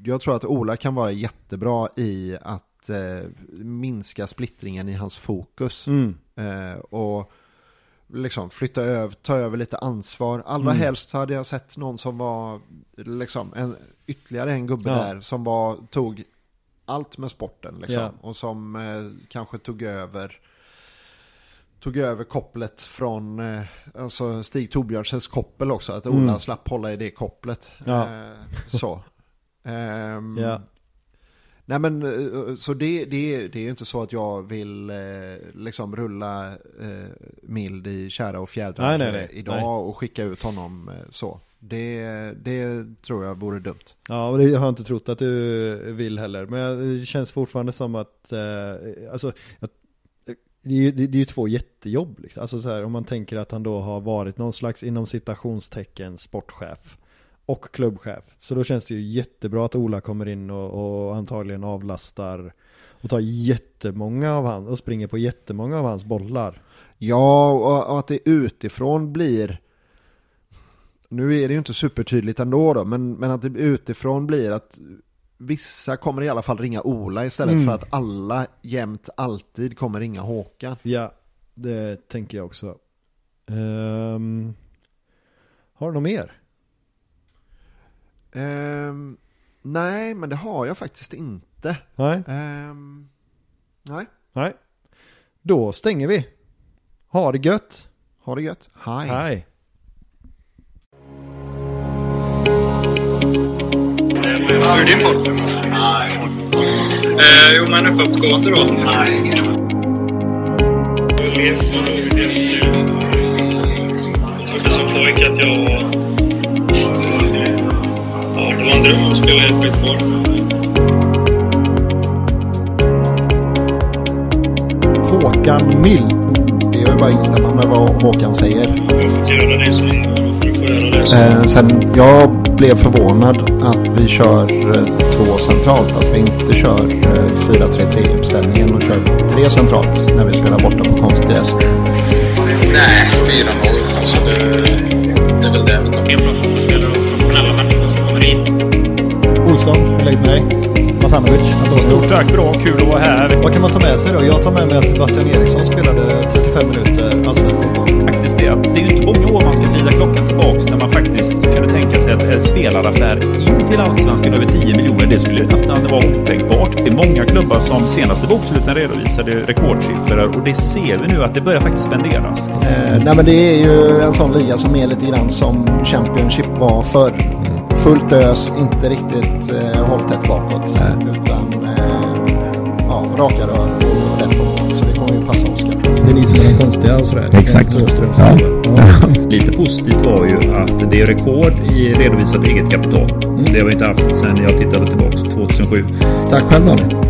jag tror att Ola kan vara jättebra i att eh, minska splittringen i hans fokus. Mm. Och liksom flytta över, ta över lite ansvar. Allra Mm. helst hade jag sett någon som var liksom en, ytterligare en gubbe Ja. där som var, tog allt med sporten liksom. Ja. Och som kanske tog över tog över kopplet från eh, alltså Stig Torbjörnsens koppel också. Att Ola Mm. slapp hålla i det kopplet. Ja. Eh, så. Ehm, Ja. Nej men eh, så det, det, det är ju inte så att jag vill eh, liksom rulla eh, mild i kära och fjädrar Nej, nej, nej. idag och skicka ut honom eh, så. Det, det tror jag vore dumt. Ja, och det har jag inte trott att du vill heller. Men det känns fortfarande som att, eh, alltså, att det är, ju, det det är ju två jättejobb liksom. Alltså så här, om man tänker att han då har varit någon slags inom citationstecken sportchef och klubbchef. Så då känns det ju jättebra att Ola kommer in och, och antagligen avlastar och tar jättemånga av hans och springer på jättemånga av hans bollar. Ja, och, och att det utifrån blir nu är det ju inte supertydligt ändå då, men, men att det utifrån blir att vissa kommer i alla fall ringa Ola istället Mm. för att alla jämt alltid kommer ringa Håkan. Ja, det tänker jag också. Ehm, har du något mer? Ehm, nej, men det har jag faktiskt inte. Nej? Ehm, nej, Nej. Då stänger vi. Ha det gött. ha det gött. Hej. Hej. Hur är din form? Eh, jo, men uppåtgående då. Jag trodde som pojke att jag var... Ja, det var en dröm att spela skitboll. Håkan Mild. Det är väl bara att instämma med vad Håkan säger. Jag fått göra det som jag får göra det som... Eh, sen jag blev förvånad att vi kör eh, två centralt. Att vi inte kör eh, 4-3-3 uppställningen och kör tre centralt när vi spelar borta på konstgräs. Nej, 4-0. Alltså det, det är väl det. Helt plötsligt spelare och professionella människor som kommer in. Olsson, lägg mig. Matanovic, Antonio. Stort tack, bra, kul att vara här. Vad kan man ta med sig då? Jag tar med mig att Sebastian Eriksson spelade 35 minuter allsvensk fotboll. Faktiskt det, att det är ju inte många år man ska vrida klockan tillbaks när man faktiskt att en spelaraffär in till allsvenskan över 10 miljoner, det skulle nästan vara otänkbart. Det är många klubbar som senaste boksluten redovisade rekordsiffror och det ser vi nu att det börjar faktiskt spenderas. Eh, nej men det är ju en sån liga som är lite grann som Championship var förr. Fullt ös, inte riktigt eh, håll tätt bakåt. Utan eh, ja, raka rör och rätt på. Så Det är ni som är konstiga och sådär. Exakt. Åströms. Ja. Ja. Lite positivt var ju att det är rekord i redovisat eget kapital. Det har vi inte haft sedan jag tittade tillbaka 2007. Tack själv Daniel.